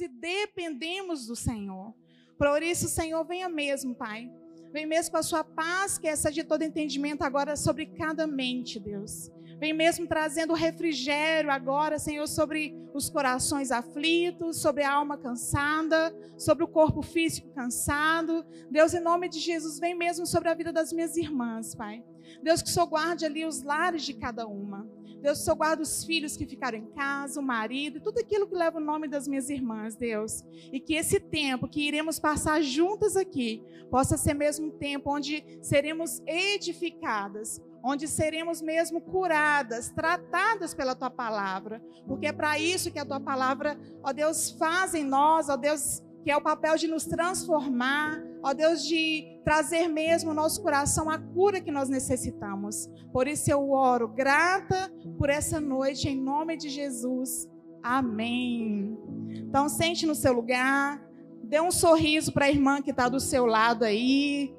e dependemos do Senhor. Por isso, Senhor, venha mesmo, Pai. Vem mesmo com a sua paz, que é essa de todo entendimento agora sobre cada mente, Deus. Vem mesmo trazendo refrigério agora, Senhor, sobre os corações aflitos, sobre a alma cansada, sobre o corpo físico cansado. Deus, em nome de Jesus, vem mesmo sobre a vida das minhas irmãs, Pai. Deus, que o Senhor guarde ali os lares de cada uma. Deus, que o Senhor guarde os filhos que ficaram em casa, o marido, tudo aquilo que leva o nome das minhas irmãs, Deus. E que esse tempo que iremos passar juntas aqui possa ser mesmo um tempo onde seremos edificadas, onde seremos mesmo curadas, tratadas pela tua palavra, porque é para isso que a tua palavra, ó Deus, faz em nós, ó Deus, que é o papel de nos transformar, ó Deus, de trazer mesmo ao nosso coração a cura que nós necessitamos. Por isso eu oro, grata por essa noite, em nome de Jesus. Amém. Então, sente no seu lugar, dê um sorriso para a irmã que está do seu lado aí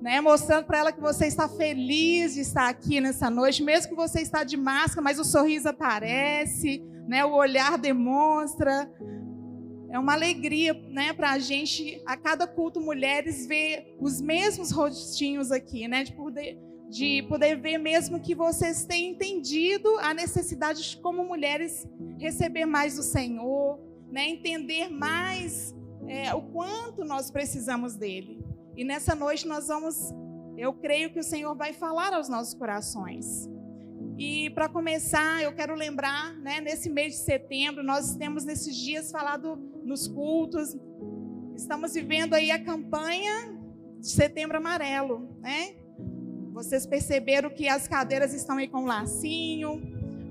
né, mostrando para ela que você está feliz de estar aqui nessa noite, mesmo que você está de máscara, mas o sorriso aparece, né, o olhar demonstra. É uma alegria né, para a gente, a cada culto, mulheres, ver os mesmos rostinhos aqui, né, de poder, de poder ver mesmo que vocês têm entendido a necessidade de, como mulheres, receber mais do Senhor, né, entender mais é, o quanto nós precisamos dele. E nessa noite nós vamos, eu creio que o Senhor vai falar aos nossos corações. E para começar, eu quero lembrar, né, nesse mês de setembro, nós temos nesses dias falado nos cultos, estamos vivendo aí a campanha de Setembro Amarelo, né? Vocês perceberam que as cadeiras estão aí com um lacinho.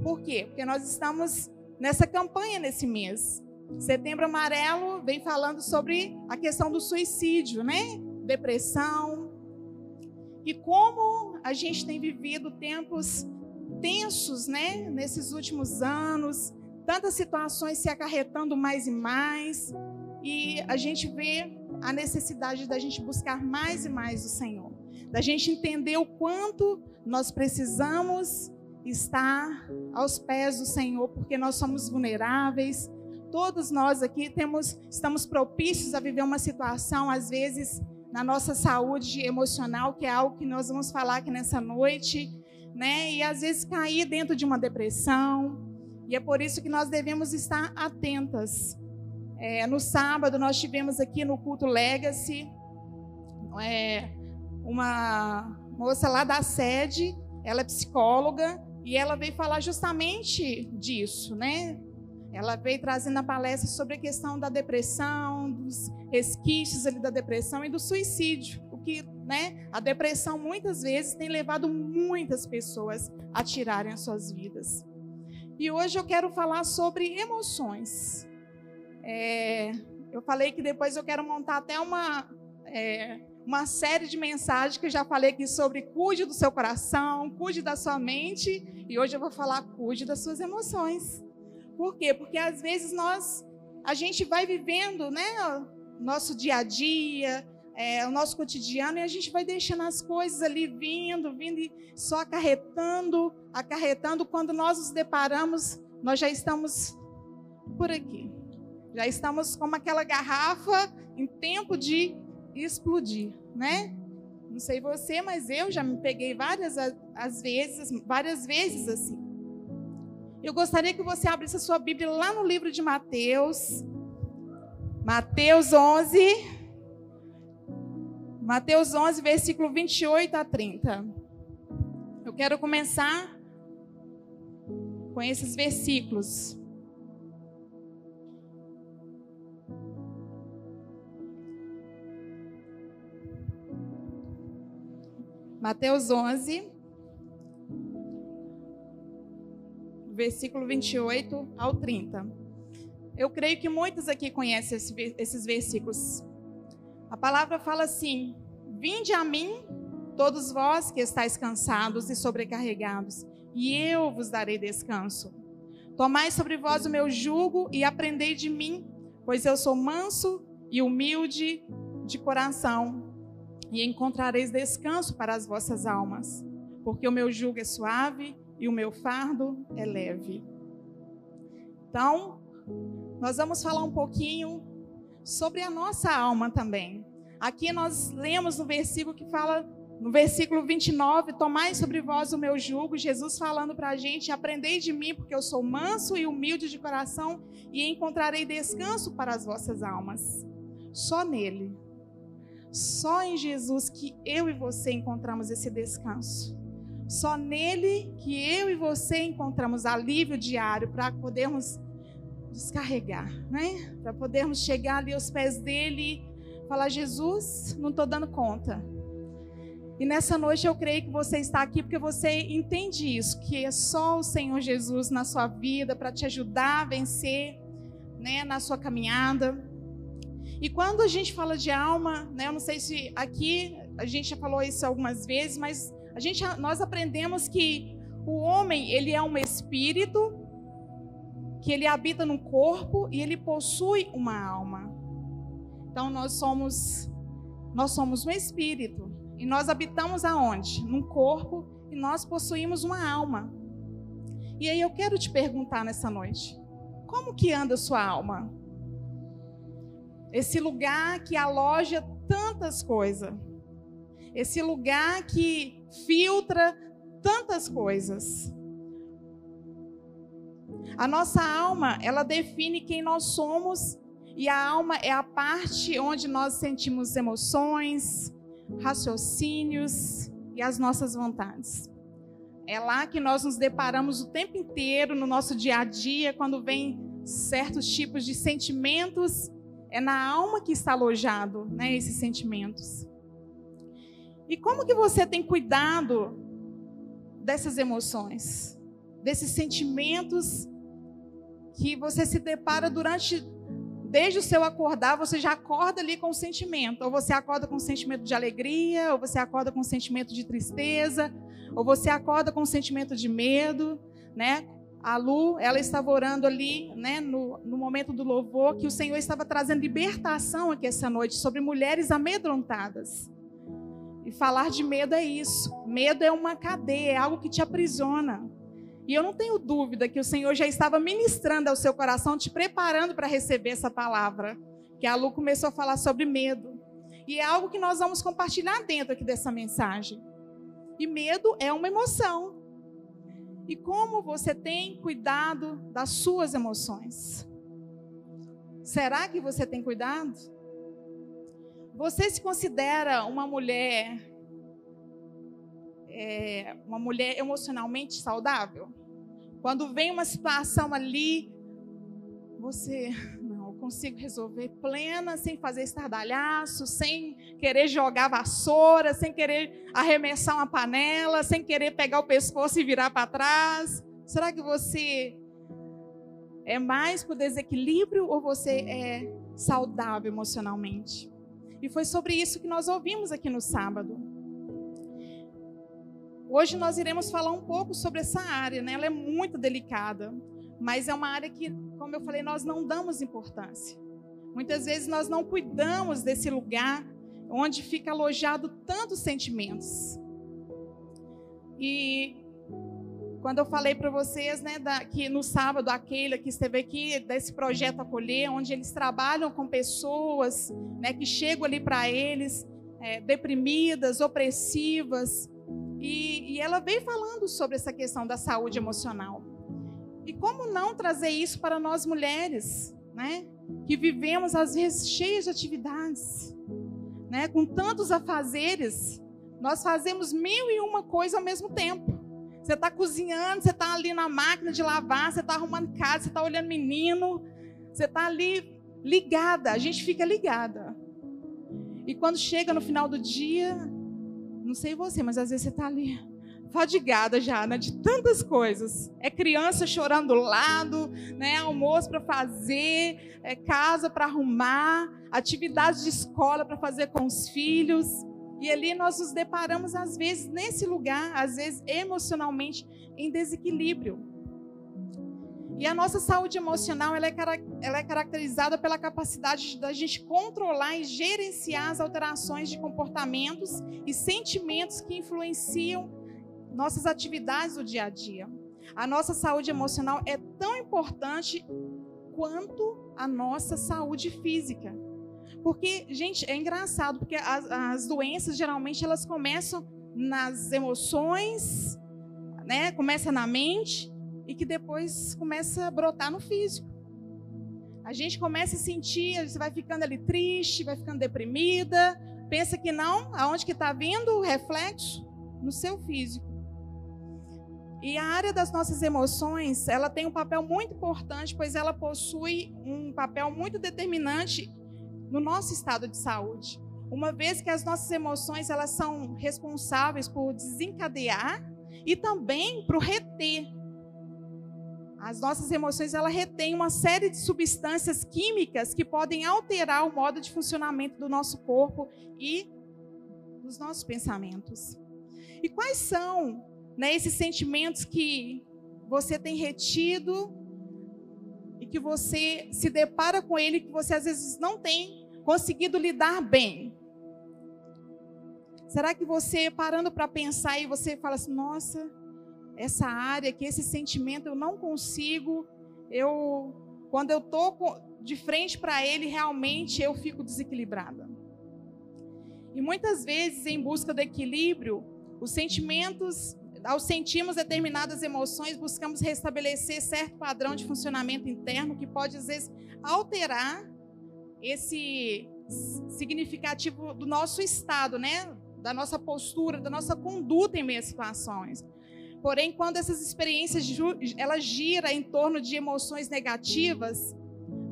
Por quê? Porque nós estamos nessa campanha nesse mês. Setembro Amarelo vem falando sobre a questão do suicídio, né? depressão. E como a gente tem vivido tempos tensos, né, nesses últimos anos, tantas situações se acarretando mais e mais, e a gente vê a necessidade da gente buscar mais e mais o Senhor, da gente entender o quanto nós precisamos estar aos pés do Senhor, porque nós somos vulneráveis. Todos nós aqui temos, estamos propícios a viver uma situação às vezes na nossa saúde emocional, que é algo que nós vamos falar aqui nessa noite, né? E às vezes cair dentro de uma depressão. E é por isso que nós devemos estar atentas. É, no sábado nós tivemos aqui no culto Legacy é, uma moça lá da sede, ela é psicóloga e ela veio falar justamente disso, né? Ela veio trazendo a palestra sobre a questão da depressão, dos resquícios ali da depressão e do suicídio. Que, né, a depressão muitas vezes tem levado muitas pessoas a tirarem as suas vidas. E hoje eu quero falar sobre emoções. É, eu falei que depois eu quero montar até uma, é, uma série de mensagens que eu já falei aqui sobre cuide do seu coração, cuide da sua mente, e hoje eu vou falar cuide das suas emoções. Por quê? Porque às vezes nós, a gente vai vivendo, né, nosso dia a dia, é, o nosso cotidiano, e a gente vai deixando as coisas ali vindo, vindo e só acarretando, acarretando. Quando nós nos deparamos, nós já estamos por aqui. Já estamos como aquela garrafa em tempo de explodir, né? Não sei você, mas eu já me peguei várias as vezes, várias vezes assim. Eu gostaria que você abrisse a sua Bíblia lá no livro de Mateus. Mateus 11. Mateus 11, versículo 28 a 30. Eu quero começar com esses versículos. Mateus 11, versículo 28 ao 30. Eu creio que muitos aqui conhecem esses versículos. A palavra fala assim: Vinde a mim, todos vós que estáis cansados e sobrecarregados, e eu vos darei descanso. Tomai sobre vós o meu jugo e aprendei de mim, pois eu sou manso e humilde de coração, e encontrareis descanso para as vossas almas, porque o meu jugo é suave e o meu fardo é leve. Então, nós vamos falar um pouquinho sobre a nossa alma também. Aqui nós lemos no versículo que fala, no versículo 29, Tomai sobre vós o meu jugo, Jesus falando para a gente: Aprendei de mim, porque eu sou manso e humilde de coração, e encontrarei descanso para as vossas almas. Só nele, só em Jesus que eu e você encontramos esse descanso. Só nele que eu e você encontramos alívio diário para podermos descarregar, né? Para podermos chegar ali aos pés dele e falar: Jesus, não estou dando conta. E nessa noite eu creio que você está aqui porque você entende isso, que é só o Senhor Jesus na sua vida para te ajudar a vencer, né, na sua caminhada. E quando a gente fala de alma, né, eu não sei se aqui a gente já falou isso algumas vezes, mas a gente, nós aprendemos que o homem ele é um espírito que ele habita no corpo e ele possui uma alma. Então nós somos nós somos um espírito e nós habitamos aonde? Num corpo e nós possuímos uma alma. E aí eu quero te perguntar nessa noite, como que anda a sua alma? Esse lugar que aloja tantas coisas. Esse lugar que filtra tantas coisas. A nossa alma, ela define quem nós somos, e a alma é a parte onde nós sentimos emoções, raciocínios e as nossas vontades. É lá que nós nos deparamos o tempo inteiro no nosso dia a dia, quando vem certos tipos de sentimentos, é na alma que está alojado, né, esses sentimentos. E como que você tem cuidado dessas emoções, desses sentimentos que você se depara durante desde o seu acordar, você já acorda ali com sentimento. Ou você acorda com sentimento de alegria, ou você acorda com sentimento de tristeza, ou você acorda com sentimento de medo, né? A Lu, ela estava orando ali, né, no, no momento do louvor, que o Senhor estava trazendo libertação aqui essa noite sobre mulheres amedrontadas. E falar de medo é isso. Medo é uma cadeia, é algo que te aprisiona. E eu não tenho dúvida que o Senhor já estava ministrando ao seu coração, te preparando para receber essa palavra. Que a Lu começou a falar sobre medo. E é algo que nós vamos compartilhar dentro aqui dessa mensagem. E medo é uma emoção. E como você tem cuidado das suas emoções? Será que você tem cuidado? Você se considera uma mulher, é, uma mulher emocionalmente saudável? Quando vem uma situação ali, você não consigo resolver plena, sem fazer estardalhaço, sem querer jogar vassoura, sem querer arremessar uma panela, sem querer pegar o pescoço e virar para trás. Será que você é mais por desequilíbrio ou você é saudável emocionalmente? E foi sobre isso que nós ouvimos aqui no sábado. Hoje nós iremos falar um pouco sobre essa área, né? Ela é muito delicada, mas é uma área que, como eu falei, nós não damos importância. Muitas vezes nós não cuidamos desse lugar onde fica alojado tantos sentimentos. E quando eu falei para vocês, né, da, que no sábado a Keila que esteve aqui desse projeto acolher, onde eles trabalham com pessoas, né, que chegam ali para eles é, deprimidas, opressivas, e, e ela veio falando sobre essa questão da saúde emocional. E como não trazer isso para nós mulheres, né, que vivemos às vezes cheias de atividades, né, com tantos afazeres, nós fazemos mil e uma coisa ao mesmo tempo. Você está cozinhando, você está ali na máquina de lavar, você está arrumando casa, você está olhando menino, você está ali ligada, a gente fica ligada. E quando chega no final do dia, não sei você, mas às vezes você está ali fadigada já, né, de tantas coisas. É criança chorando do lado, né, almoço para fazer, é casa para arrumar, atividades de escola para fazer com os filhos. E ali nós nos deparamos, às vezes, nesse lugar, às vezes emocionalmente em desequilíbrio. E a nossa saúde emocional ela é, ela é caracterizada pela capacidade da gente controlar e gerenciar as alterações de comportamentos e sentimentos que influenciam nossas atividades do dia a dia. A nossa saúde emocional é tão importante quanto a nossa saúde física. Porque, gente, é engraçado, porque as, as doenças geralmente elas começam nas emoções, né? Começa na mente e que depois começa a brotar no físico. A gente começa a sentir, você vai ficando ali triste, vai ficando deprimida, pensa que não, aonde que está vindo o reflexo? No seu físico. E a área das nossas emoções, ela tem um papel muito importante, pois ela possui um papel muito determinante no nosso estado de saúde. Uma vez que as nossas emoções, elas são responsáveis por desencadear e também por reter as nossas emoções ela retém uma série de substâncias químicas que podem alterar o modo de funcionamento do nosso corpo e dos nossos pensamentos. E quais são né, esses sentimentos que você tem retido e que você se depara com ele que você às vezes não tem conseguido lidar bem? Será que você parando para pensar e você fala assim, nossa, essa área, que esse sentimento eu não consigo, eu quando eu tô de frente para ele, realmente eu fico desequilibrada. E muitas vezes, em busca do equilíbrio, os sentimentos, ao sentirmos determinadas emoções, buscamos restabelecer certo padrão de funcionamento interno que pode, às vezes, alterar esse significativo do nosso estado, né? Da nossa postura, da nossa conduta em meias situações. Porém, quando essas experiências ela gira em torno de emoções negativas,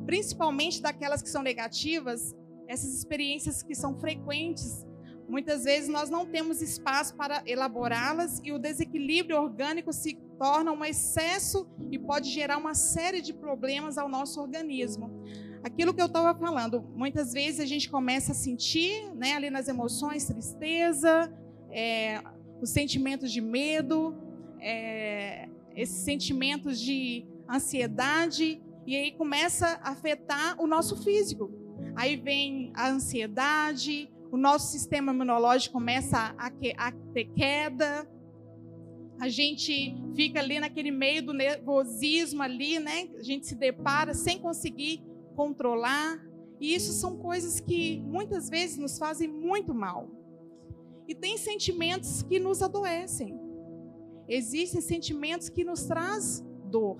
principalmente daquelas que são negativas, essas experiências que são frequentes, muitas vezes nós não temos espaço para elaborá-las e o desequilíbrio orgânico se torna um excesso e pode gerar uma série de problemas ao nosso organismo. Aquilo que eu estava falando, muitas vezes a gente começa a sentir, né, ali nas emoções, tristeza, é, os sentimentos de medo, é, esses sentimentos de ansiedade e aí começa a afetar o nosso físico. Aí vem a ansiedade, o nosso sistema imunológico começa a, a ter queda, a gente fica ali naquele meio do nervosismo ali, né? A gente se depara sem conseguir controlar. E isso são coisas que muitas vezes nos fazem muito mal. E tem sentimentos que nos adoecem existem sentimentos que nos traz dor.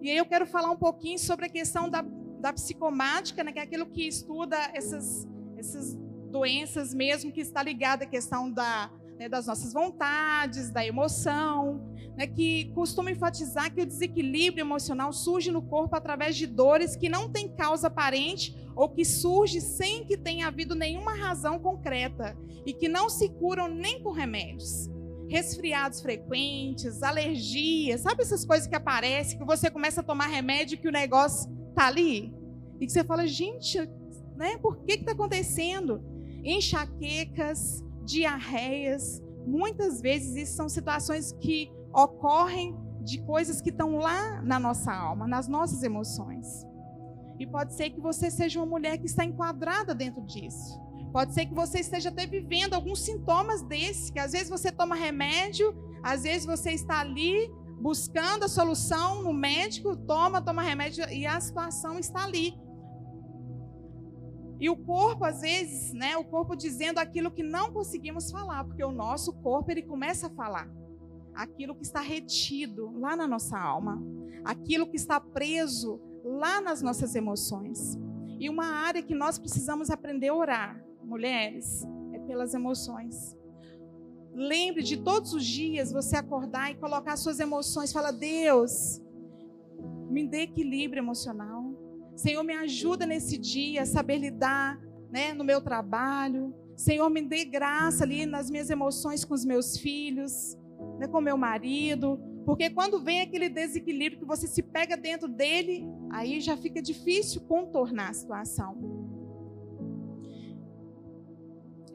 E aí eu quero falar um pouquinho sobre a questão da, da psicomática, né, que é aquilo que estuda essas, essas doenças mesmo, que está ligada à questão da, né, das nossas vontades, da emoção, né, que costuma enfatizar que o desequilíbrio emocional surge no corpo através de dores que não têm causa aparente ou que surge sem que tenha havido nenhuma razão concreta e que não se curam nem com remédios resfriados frequentes, alergias, sabe essas coisas que aparecem, que você começa a tomar remédio que o negócio tá ali? E que você fala, gente, né, por que está acontecendo? Enxaquecas, diarreias, muitas vezes isso são situações que ocorrem de coisas que estão lá na nossa alma, nas nossas emoções. E pode ser que você seja uma mulher que está enquadrada dentro disso. Pode ser que você esteja até vivendo alguns sintomas desses, que às vezes você toma remédio, às vezes você está ali buscando a solução no médico, toma, toma remédio e a situação está ali. E o corpo, às vezes, né, o corpo dizendo aquilo que não conseguimos falar, porque o nosso corpo ele começa a falar aquilo que está retido lá na nossa alma, aquilo que está preso lá nas nossas emoções. E uma área que nós precisamos aprender a orar mulheres, é pelas emoções. Lembre de todos os dias você acordar e colocar suas emoções. Fala, Deus, me dê equilíbrio emocional. Senhor, me ajuda nesse dia a saber lidar né, no meu trabalho. Senhor, me dê graça ali nas minhas emoções com os meus filhos, né, com meu marido. Porque quando vem aquele desequilíbrio que você se pega dentro dele, aí já fica difícil contornar a situação.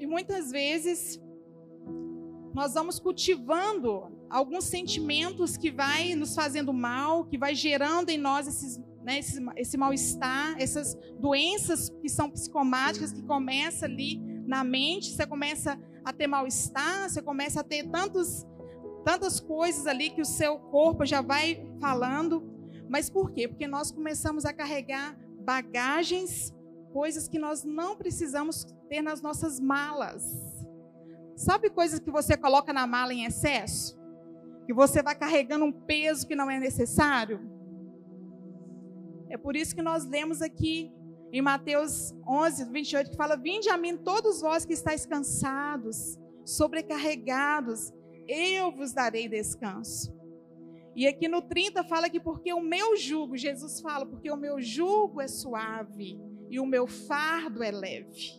E muitas vezes nós vamos cultivando alguns sentimentos que vai nos fazendo mal, que vai gerando em nós esses, né, esse, esse mal-estar, essas doenças que são psicomáticas que começam ali na mente, você começa a ter mal-estar, você começa a ter tantos, tantas coisas ali que o seu corpo já vai falando. Mas por quê? Porque nós começamos a carregar bagagens, coisas que nós não precisamos ter nas nossas malas. Sabe coisas que você coloca na mala em excesso? Que você vai carregando um peso que não é necessário? É por isso que nós lemos aqui em Mateus 11, 28, que fala: Vinde a mim todos vós que estáis cansados, sobrecarregados, eu vos darei descanso. E aqui no 30 fala que porque o meu jugo, Jesus fala, porque o meu jugo é suave e o meu fardo é leve.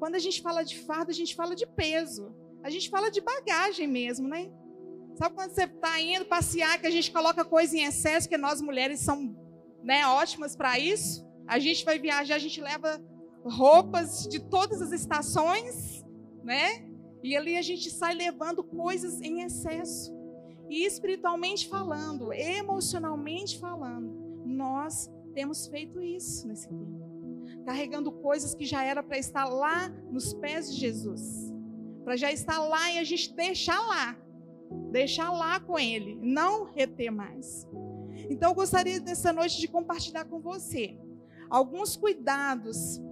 Quando a gente fala de fardo, a gente fala de peso. A gente fala de bagagem mesmo, né? Sabe quando você está indo passear, que a gente coloca coisa em excesso, que nós mulheres somos né, ótimas para isso? A gente vai viajar, a gente leva roupas de todas as estações, né? E ali a gente sai levando coisas em excesso. E espiritualmente falando, emocionalmente falando, nós temos feito isso nesse tempo. Carregando coisas que já era para estar lá nos pés de Jesus. Para já estar lá e a gente deixar lá. Deixar lá com Ele, não reter mais. Então eu gostaria nessa noite de compartilhar com você alguns cuidados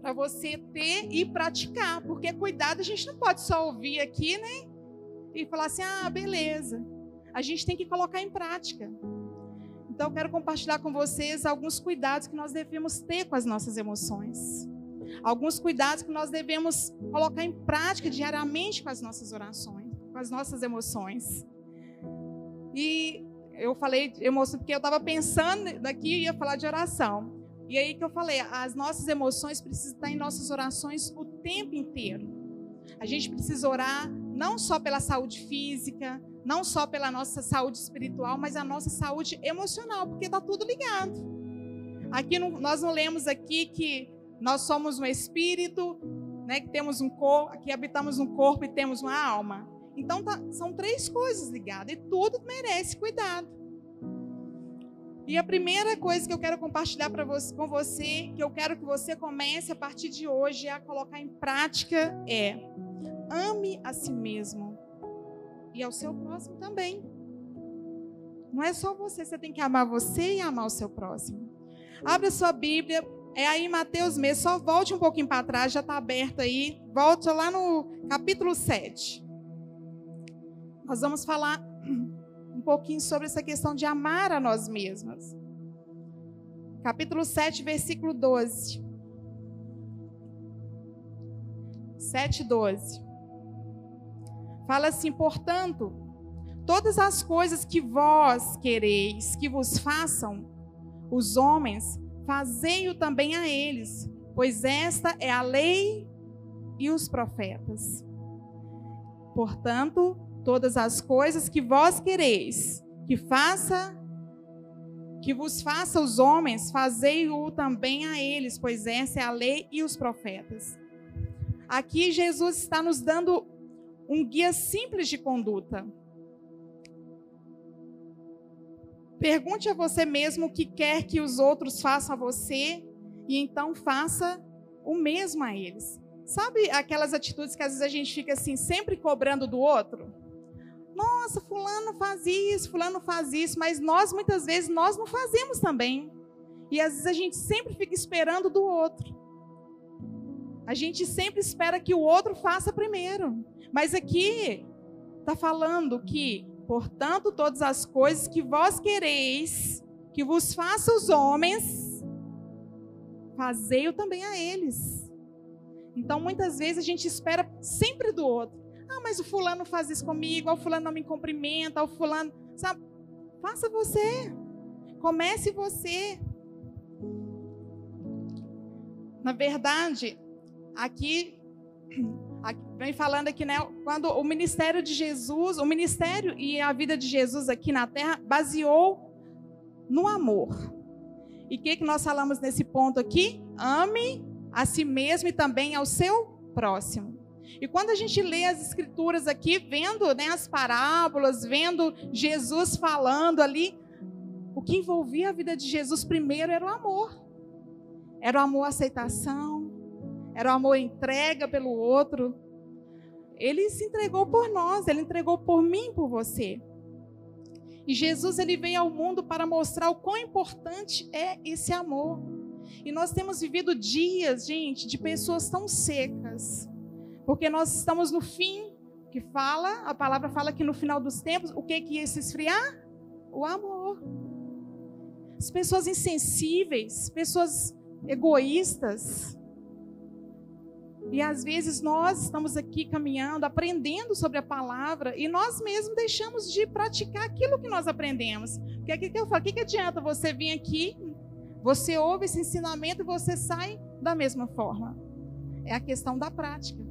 para você ter e praticar, porque cuidado a gente não pode só ouvir aqui, né? E falar assim: "Ah, beleza". A gente tem que colocar em prática. Então eu quero compartilhar com vocês alguns cuidados que nós devemos ter com as nossas emoções. Alguns cuidados que nós devemos colocar em prática diariamente com as nossas orações, com as nossas emoções. E eu falei emoção porque eu estava pensando daqui e ia falar de oração. E aí que eu falei, as nossas emoções precisam estar em nossas orações o tempo inteiro. A gente precisa orar não só pela saúde física, não só pela nossa saúde espiritual, mas a nossa saúde emocional, porque está tudo ligado. Aqui nós não lemos aqui que nós somos um espírito, né, que temos um corpo, que habitamos um corpo e temos uma alma. Então tá, são três coisas ligadas e tudo merece cuidado. E a primeira coisa que eu quero compartilhar você, com você, que eu quero que você comece a partir de hoje a colocar em prática é: ame a si mesmo e ao seu próximo também. Não é só você, você tem que amar você e amar o seu próximo. Abra sua Bíblia, é aí Mateus mesmo, só volte um pouquinho para trás, já está aberto aí. Volte lá no capítulo 7. Nós vamos falar um pouquinho sobre essa questão de amar a nós mesmas. Capítulo 7, versículo 12. 7, 12. Fala assim: portanto, todas as coisas que vós quereis que vos façam os homens, fazei-o também a eles, pois esta é a lei e os profetas. Portanto, todas as coisas que vós quereis que faça que vos faça os homens, fazei-o também a eles, pois essa é a lei e os profetas. Aqui Jesus está nos dando um guia simples de conduta. Pergunte a você mesmo o que quer que os outros façam a você e então faça o mesmo a eles. Sabe aquelas atitudes que às vezes a gente fica assim, sempre cobrando do outro? Nossa, fulano faz isso, fulano faz isso, mas nós muitas vezes nós não fazemos também. E às vezes a gente sempre fica esperando do outro. A gente sempre espera que o outro faça primeiro. Mas aqui está falando que, portanto, todas as coisas que vós quereis que vos faça os homens, fazei-o também a eles. Então, muitas vezes a gente espera sempre do outro. Ah, mas o fulano faz isso comigo, o fulano não me cumprimenta, o fulano. Sabe? Faça você. Comece você. Na verdade, aqui, aqui vem falando aqui, né? Quando o ministério de Jesus, o ministério e a vida de Jesus aqui na terra baseou no amor. E o que, que nós falamos nesse ponto aqui? Ame a si mesmo e também ao seu próximo. E quando a gente lê as escrituras aqui, vendo né, as parábolas, vendo Jesus falando ali, o que envolvia a vida de Jesus primeiro era o amor. Era o amor à aceitação, era o amor entrega pelo outro. Ele se entregou por nós, ele entregou por mim, por você. E Jesus ele veio ao mundo para mostrar o quão importante é esse amor. E nós temos vivido dias, gente, de pessoas tão secas. Porque nós estamos no fim, que fala, a palavra fala que no final dos tempos, o que que ia se esfriar? O amor. As pessoas insensíveis, pessoas egoístas, e às vezes nós estamos aqui caminhando, aprendendo sobre a palavra, e nós mesmos deixamos de praticar aquilo que nós aprendemos. Porque aqui que eu falo, o que, que adianta você vir aqui, você ouve esse ensinamento e você sai da mesma forma? É a questão da prática.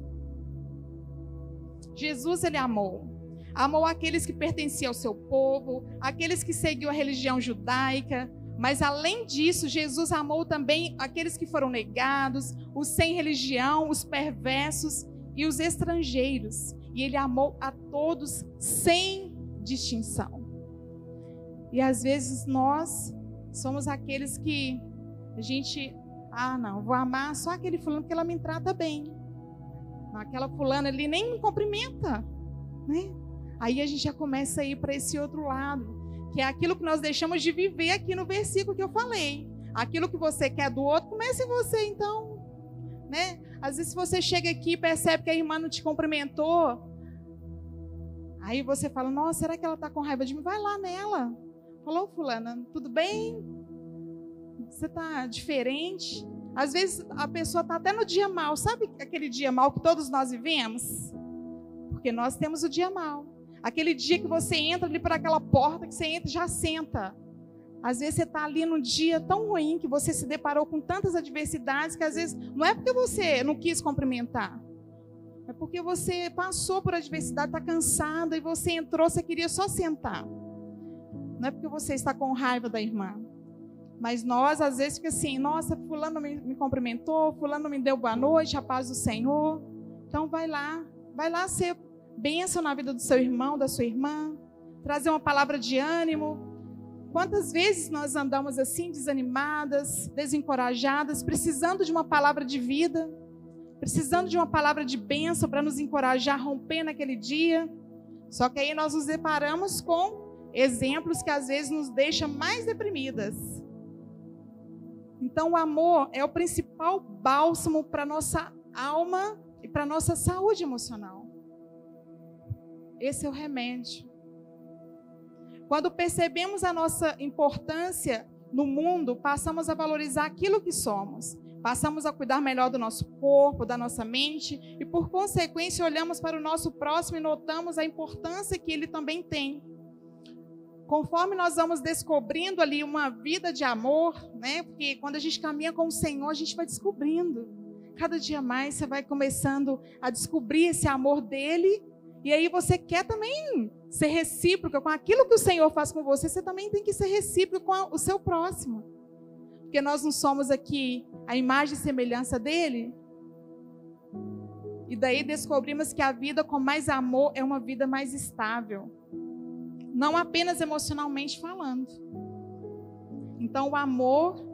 Jesus, ele amou. Amou aqueles que pertenciam ao seu povo, aqueles que seguiam a religião judaica, mas além disso, Jesus amou também aqueles que foram negados, os sem religião, os perversos e os estrangeiros. E ele amou a todos sem distinção. E às vezes nós somos aqueles que a gente, ah, não, vou amar só aquele fulano porque ela me trata bem. Aquela fulana ali nem me cumprimenta, né? Aí a gente já começa a ir para esse outro lado que é aquilo que nós deixamos de viver aqui no versículo que eu falei. Aquilo que você quer do outro, comece você então, né? Às vezes você chega aqui e percebe que a irmã não te cumprimentou, aí você fala: "Nossa, será que ela está com raiva de mim?" Vai lá nela. Falou, fulana, tudo bem? Você está diferente? Às vezes a pessoa está até no dia mal, sabe aquele dia mal que todos nós vivemos? Porque nós temos o dia mal. Aquele dia que você entra ali por aquela porta, que você entra e já senta. Às vezes você está ali num dia tão ruim que você se deparou com tantas adversidades que às vezes não é porque você não quis cumprimentar. É porque você passou por adversidade, está cansada e você entrou, você queria só sentar. Não é porque você está com raiva da irmã. Mas nós, às vezes, fica assim: nossa, Fulano me, me cumprimentou, Fulano me deu boa noite, a paz do Senhor. Então, vai lá, vai lá ser bênção na vida do seu irmão, da sua irmã, trazer uma palavra de ânimo. Quantas vezes nós andamos assim, desanimadas, desencorajadas, precisando de uma palavra de vida, precisando de uma palavra de bênção para nos encorajar a romper naquele dia. Só que aí nós nos deparamos com exemplos que às vezes nos deixam mais deprimidas. Então, o amor é o principal bálsamo para nossa alma e para nossa saúde emocional. Esse é o remédio. Quando percebemos a nossa importância no mundo, passamos a valorizar aquilo que somos. Passamos a cuidar melhor do nosso corpo, da nossa mente e, por consequência, olhamos para o nosso próximo e notamos a importância que ele também tem. Conforme nós vamos descobrindo ali uma vida de amor, né? Porque quando a gente caminha com o Senhor, a gente vai descobrindo. Cada dia mais você vai começando a descobrir esse amor dele e aí você quer também ser recíproca com aquilo que o Senhor faz com você, você também tem que ser recíproco com o seu próximo. Porque nós não somos aqui a imagem e semelhança dele. E daí descobrimos que a vida com mais amor é uma vida mais estável. Não apenas emocionalmente falando. Então o amor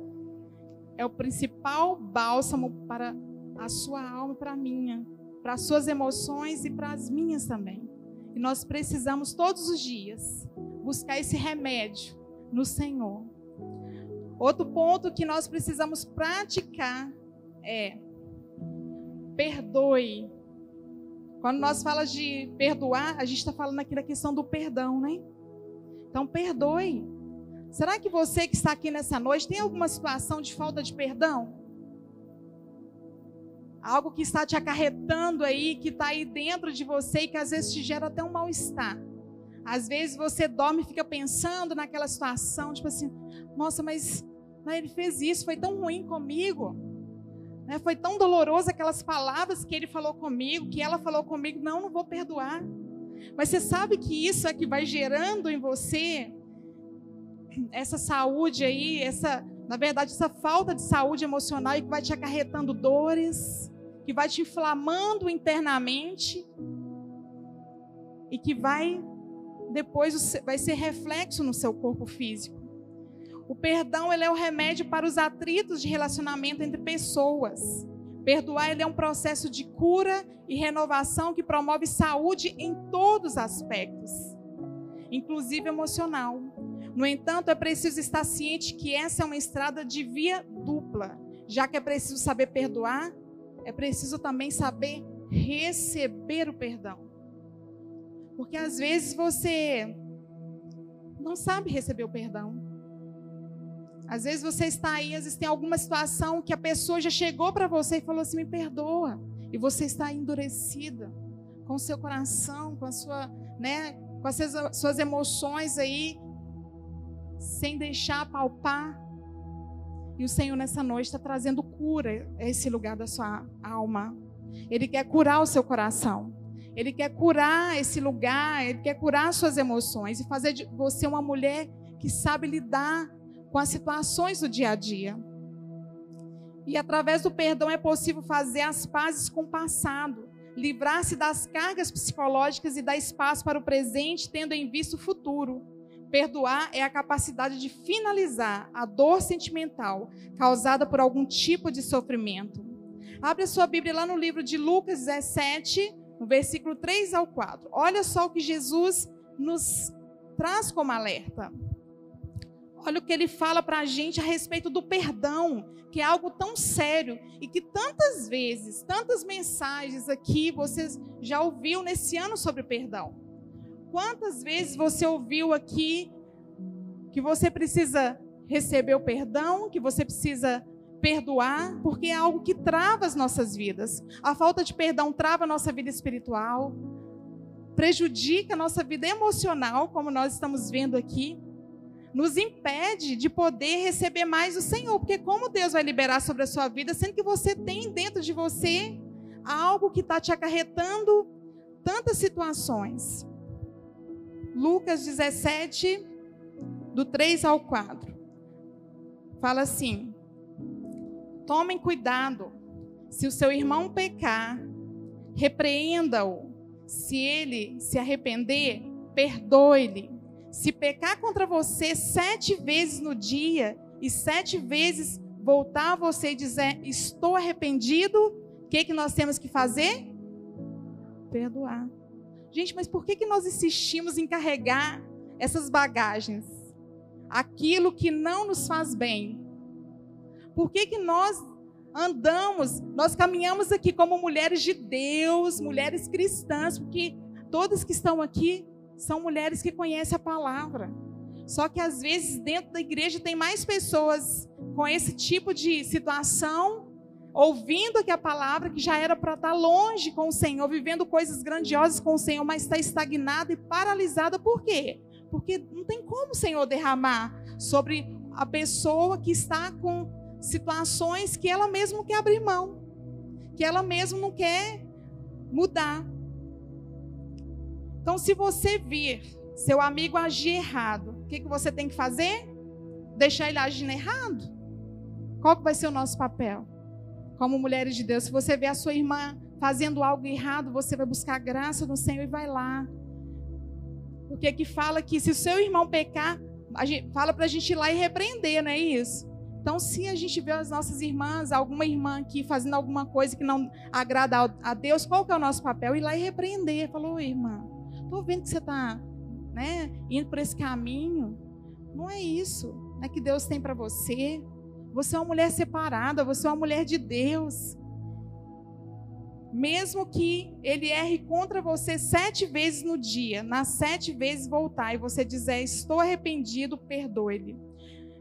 é o principal bálsamo para a sua alma e para a minha para as suas emoções e para as minhas também. E nós precisamos todos os dias buscar esse remédio no Senhor. Outro ponto que nós precisamos praticar é perdoe. Quando nós falamos de perdoar, a gente está falando aqui da questão do perdão, né? Então, perdoe. Será que você que está aqui nessa noite tem alguma situação de falta de perdão? Algo que está te acarretando aí, que está aí dentro de você e que às vezes te gera até um mal-estar. Às vezes você dorme e fica pensando naquela situação, tipo assim, nossa, mas né, ele fez isso, foi tão ruim comigo, né, foi tão doloroso aquelas palavras que ele falou comigo, que ela falou comigo, não, não vou perdoar. Mas você sabe que isso é que vai gerando em você essa saúde aí, essa, na verdade, essa falta de saúde emocional e que vai te acarretando dores, que vai te inflamando internamente e que vai depois vai ser reflexo no seu corpo físico. O perdão ele é o remédio para os atritos de relacionamento entre pessoas. Perdoar ele é um processo de cura e renovação que promove saúde em todos os aspectos. inclusive emocional. No entanto, é preciso estar ciente que essa é uma estrada de via dupla. Já que é preciso saber perdoar, é preciso também saber receber o perdão. Porque às vezes você não sabe receber o perdão. Às vezes você está aí, às vezes tem alguma situação que a pessoa já chegou para você e falou assim: me perdoa. E você está endurecida com o seu coração, com a sua, né, com as suas emoções aí, sem deixar palpar. E o Senhor nessa noite está trazendo cura a esse lugar da sua alma. Ele quer curar o seu coração. Ele quer curar esse lugar, ele quer curar suas emoções e fazer de você uma mulher que sabe lidar com as situações do dia a dia. E através do perdão é possível fazer as pazes com o passado, livrar-se das cargas psicológicas e dar espaço para o presente, tendo em vista o futuro. Perdoar é a capacidade de finalizar a dor sentimental causada por algum tipo de sofrimento. Abre a sua Bíblia lá no livro de Lucas 17, no versículo 3 ao 4. Olha só o que Jesus nos traz como alerta. Olha o que ele fala para a gente a respeito do perdão, que é algo tão sério e que tantas vezes, tantas mensagens aqui vocês já ouviu nesse ano sobre perdão. Quantas vezes você ouviu aqui que você precisa receber o perdão, que você precisa perdoar, porque é algo que trava as nossas vidas. A falta de perdão trava a nossa vida espiritual, prejudica a nossa vida emocional, como nós estamos vendo aqui, nos impede de poder receber mais do Senhor, porque como Deus vai liberar sobre a sua vida, sendo que você tem dentro de você algo que está te acarretando tantas situações. Lucas 17, do 3 ao 4. Fala assim: Tomem cuidado. Se o seu irmão pecar, repreenda-o. Se ele se arrepender, perdoe-lhe. Se pecar contra você sete vezes no dia e sete vezes voltar a você e dizer estou arrependido, o que, que nós temos que fazer? Perdoar. Gente, mas por que, que nós insistimos em carregar essas bagagens? Aquilo que não nos faz bem, por que, que nós andamos, nós caminhamos aqui como mulheres de Deus, mulheres cristãs, porque todas que estão aqui são mulheres que conhecem a palavra. Só que às vezes dentro da igreja tem mais pessoas com esse tipo de situação, ouvindo aqui a palavra, que já era para estar longe com o Senhor, vivendo coisas grandiosas com o Senhor, mas está estagnada e paralisada. Por quê? Porque não tem como o Senhor derramar sobre a pessoa que está com situações que ela mesma não quer abrir mão, que ela mesma não quer mudar. Então, se você vir seu amigo agir errado, o que, que você tem que fazer? Deixar ele agindo errado? Qual que vai ser o nosso papel? Como mulheres de Deus, se você vê a sua irmã fazendo algo errado, você vai buscar graça do Senhor e vai lá. Porque que fala que se o seu irmão pecar, gente, fala para a gente ir lá e repreender, não é isso? Então, se a gente vê as nossas irmãs, alguma irmã aqui fazendo alguma coisa que não agrada a Deus, qual que é o nosso papel? Ir lá e repreender. Falou, irmã, estou vendo que você está né, indo por esse caminho. Não é isso é que Deus tem para você. Você é uma mulher separada, você é uma mulher de Deus. Mesmo que ele erre contra você sete vezes no dia, nas sete vezes voltar e você dizer, estou arrependido, perdoe-lhe.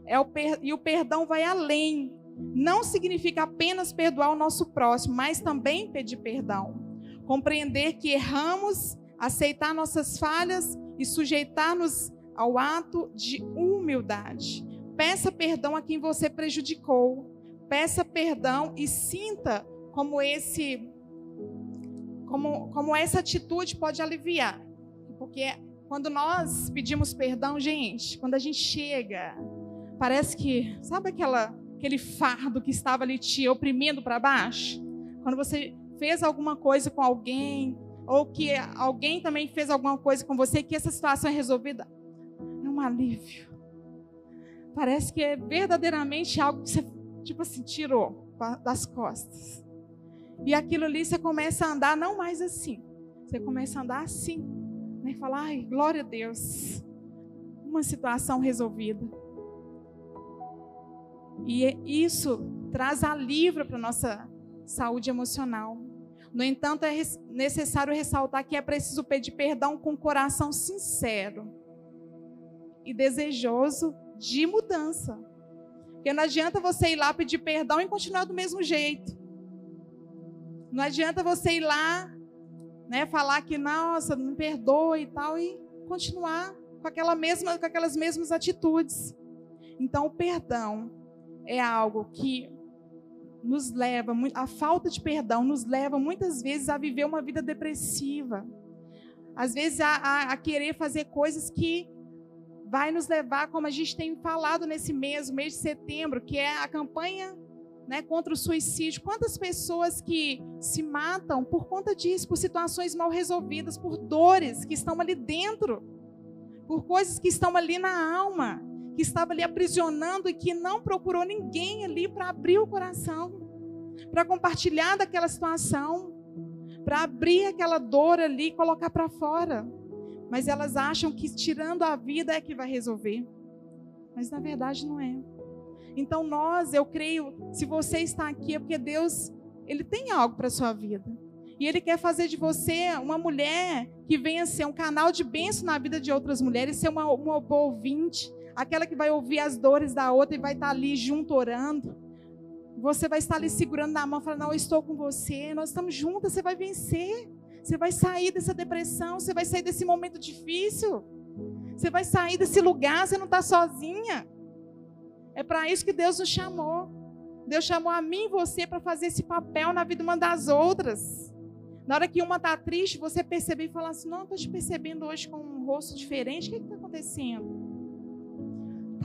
É o per... E o perdão vai além. Não significa apenas perdoar o nosso próximo, mas também pedir perdão. Compreender que erramos, aceitar nossas falhas e sujeitar-nos ao ato de humildade. Peça perdão a quem você prejudicou. Peça perdão e sinta como esse como, como essa atitude pode aliviar. Porque quando nós pedimos perdão, gente, quando a gente chega Parece que, sabe aquela, aquele fardo que estava ali te oprimindo para baixo? Quando você fez alguma coisa com alguém, ou que alguém também fez alguma coisa com você, que essa situação é resolvida, é um alívio. Parece que é verdadeiramente algo que você, tipo assim, tirou das costas. E aquilo ali você começa a andar não mais assim, você começa a andar assim, né, falar, ai, glória a Deus, uma situação resolvida. E isso traz alívio para a nossa saúde emocional. No entanto, é necessário ressaltar que é preciso pedir perdão com coração sincero e desejoso de mudança. Porque não adianta você ir lá pedir perdão e continuar do mesmo jeito. Não adianta você ir lá, né, falar que nossa, não perdoa e tal e continuar com aquela mesma com aquelas mesmas atitudes. Então, o perdão é algo que nos leva, a falta de perdão nos leva muitas vezes a viver uma vida depressiva. Às vezes a, a, a querer fazer coisas que vai nos levar, como a gente tem falado nesse mês, mês de setembro, que é a campanha né, contra o suicídio. Quantas pessoas que se matam por conta disso, por situações mal resolvidas, por dores que estão ali dentro, por coisas que estão ali na alma que estava ali aprisionando e que não procurou ninguém ali para abrir o coração, para compartilhar daquela situação, para abrir aquela dor ali e colocar para fora. Mas elas acham que tirando a vida é que vai resolver. Mas na verdade não é. Então nós, eu creio, se você está aqui é porque Deus, ele tem algo para sua vida. E ele quer fazer de você uma mulher que venha ser um canal de bênção na vida de outras mulheres, ser uma, uma boa ouvinte, aquela que vai ouvir as dores da outra e vai estar ali junto orando. Você vai estar ali segurando na mão, falando: Não, eu estou com você, nós estamos juntas, você vai vencer. Você vai sair dessa depressão, você vai sair desse momento difícil. Você vai sair desse lugar, você não está sozinha. É para isso que Deus nos chamou. Deus chamou a mim e você para fazer esse papel na vida uma das outras. Na hora que uma está triste, você perceber e falar assim: Não, estou te percebendo hoje com um rosto diferente, o que está acontecendo?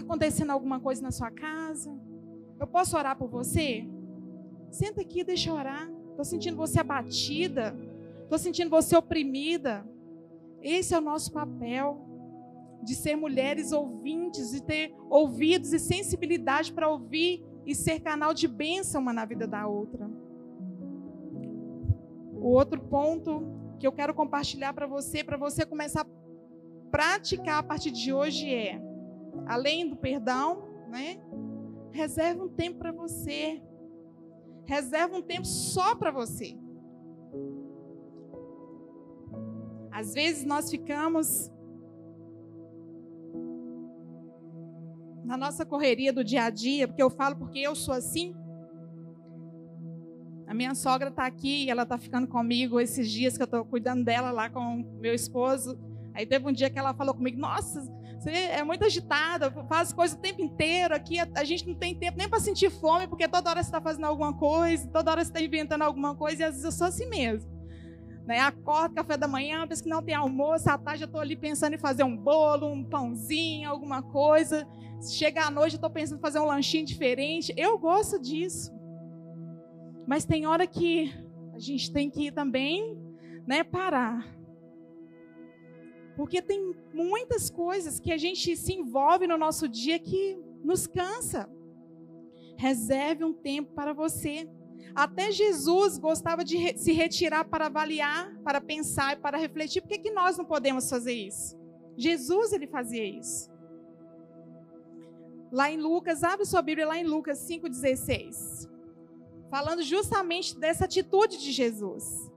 acontecendo alguma coisa na sua casa? Eu posso orar por você? Senta aqui, deixa eu orar. Estou sentindo você abatida. Estou sentindo você oprimida. Esse é o nosso papel de ser mulheres ouvintes, de ter ouvidos e sensibilidade para ouvir e ser canal de bênção uma na vida da outra. O outro ponto que eu quero compartilhar para você, para você começar a praticar a partir de hoje é além do perdão, né? Reserva um tempo para você. Reserva um tempo só para você. Às vezes nós ficamos na nossa correria do dia a dia, porque eu falo porque eu sou assim. A minha sogra está aqui e ela está ficando comigo esses dias que eu estou cuidando dela lá com meu esposo. Aí teve um dia que ela falou comigo: Nossa, você é muito agitada, faz coisas o tempo inteiro. Aqui a gente não tem tempo nem para sentir fome, porque toda hora você está fazendo alguma coisa, toda hora você está inventando alguma coisa, e às vezes eu sou assim mesmo. Né? Acordo, café da manhã, penso que não tem almoço, à tarde eu estou ali pensando em fazer um bolo, um pãozinho, alguma coisa. Chega à noite, eu estou pensando em fazer um lanchinho diferente. Eu gosto disso. Mas tem hora que a gente tem que também né, parar porque tem muitas coisas que a gente se envolve no nosso dia que nos cansa. Reserve um tempo para você. Até Jesus gostava de se retirar para avaliar, para pensar e para refletir. Por que, que nós não podemos fazer isso? Jesus ele fazia isso. Lá em Lucas, abre sua Bíblia lá em Lucas 5,16. Falando justamente dessa atitude de Jesus.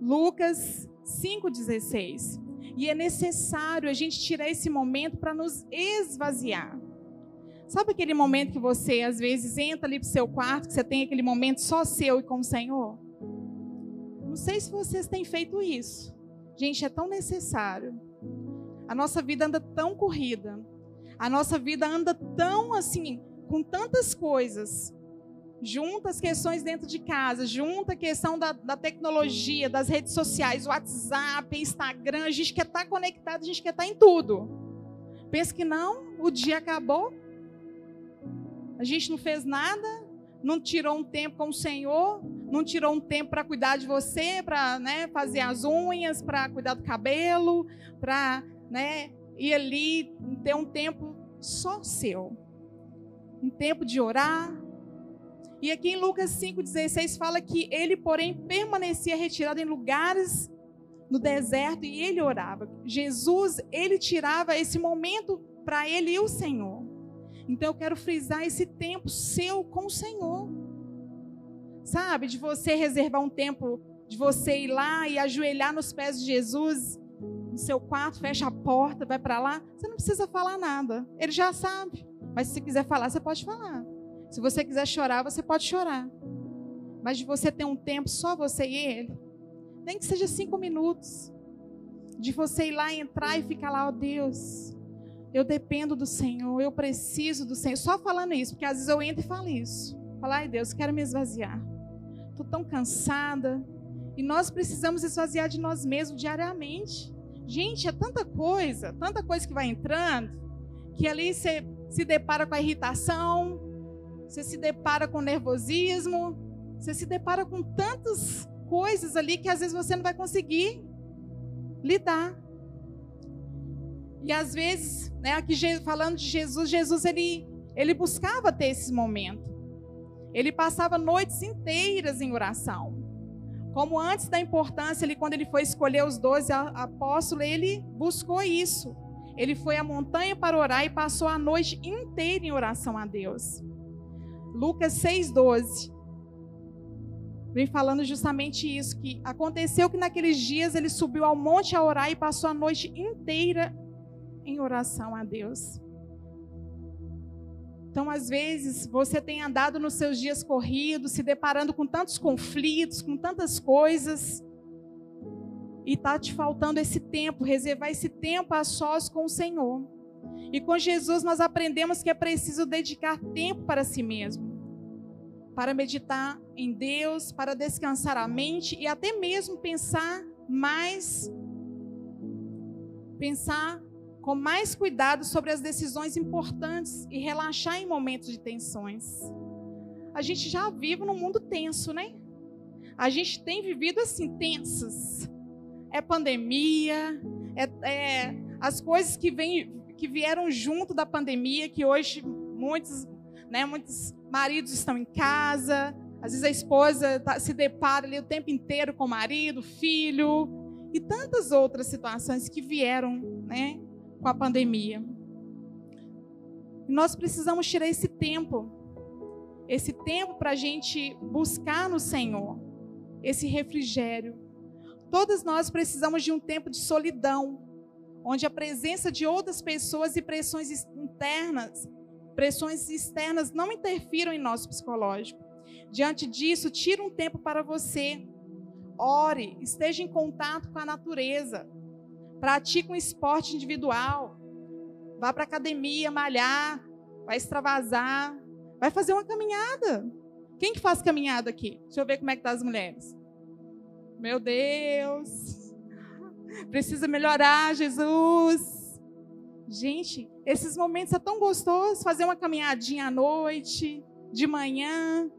Lucas 5,16. E é necessário a gente tirar esse momento para nos esvaziar. Sabe aquele momento que você, às vezes, entra ali para o seu quarto, que você tem aquele momento só seu e com o Senhor? Não sei se vocês têm feito isso. Gente, é tão necessário. A nossa vida anda tão corrida. A nossa vida anda tão assim, com tantas coisas junta as questões dentro de casa, junta a questão da, da tecnologia, das redes sociais, WhatsApp, Instagram, a gente quer estar tá conectado, a gente quer estar tá em tudo. Pensa que não, o dia acabou, a gente não fez nada, não tirou um tempo com o Senhor, não tirou um tempo para cuidar de você, para né, fazer as unhas, para cuidar do cabelo, para né, ir ali, ter um tempo só seu. Um tempo de orar, e aqui em Lucas 5,16 fala que ele, porém, permanecia retirado em lugares no deserto e ele orava. Jesus, ele tirava esse momento para ele e o Senhor. Então eu quero frisar esse tempo seu com o Senhor. Sabe, de você reservar um tempo de você ir lá e ajoelhar nos pés de Jesus, no seu quarto, fecha a porta, vai para lá, você não precisa falar nada. Ele já sabe. Mas se quiser falar, você pode falar. Se você quiser chorar, você pode chorar. Mas de você ter um tempo só você e ele, nem que seja cinco minutos, de você ir lá entrar e ficar lá, ó oh, Deus, eu dependo do Senhor, eu preciso do Senhor. Só falando isso, porque às vezes eu entro e falo isso. Falar, ai Deus, quero me esvaziar. Estou tão cansada. E nós precisamos esvaziar de nós mesmos diariamente. Gente, é tanta coisa, tanta coisa que vai entrando, que ali você se depara com a irritação, você se depara com o nervosismo, você se depara com tantas coisas ali que às vezes você não vai conseguir lidar. E às vezes, né, aqui falando de Jesus, Jesus ele, ele buscava ter esse momento. Ele passava noites inteiras em oração. Como antes da importância, ele, quando ele foi escolher os doze apóstolos, ele buscou isso. Ele foi à montanha para orar e passou a noite inteira em oração a Deus. Lucas 6,12 vem falando justamente isso: que aconteceu que naqueles dias ele subiu ao monte a orar e passou a noite inteira em oração a Deus. Então, às vezes, você tem andado nos seus dias corridos, se deparando com tantos conflitos, com tantas coisas, e está te faltando esse tempo, reservar esse tempo a sós com o Senhor. E com Jesus nós aprendemos que é preciso dedicar tempo para si mesmo, para meditar em Deus, para descansar a mente e até mesmo pensar mais pensar com mais cuidado sobre as decisões importantes e relaxar em momentos de tensões. A gente já vive num mundo tenso, né? A gente tem vivido assim, tensas. É pandemia, é, é as coisas que, vem, que vieram junto da pandemia, que hoje muitos, né, muitos maridos estão em casa, às vezes a esposa tá, se depara ali o tempo inteiro com o marido, filho, e tantas outras situações que vieram né, com a pandemia. Nós precisamos tirar esse tempo, esse tempo para a gente buscar no Senhor esse refrigério. Todas nós precisamos de um tempo de solidão, onde a presença de outras pessoas e pressões internas, pressões externas não interfiram em nosso psicológico. Diante disso, tira um tempo para você. Ore, esteja em contato com a natureza. Pratique um esporte individual. Vá para academia malhar, vai extravasar, vai fazer uma caminhada. Quem que faz caminhada aqui? Deixa eu ver como é que tá as mulheres. Meu Deus. Precisa melhorar, Jesus. Gente, esses momentos são tão gostosos, fazer uma caminhadinha à noite, de manhã.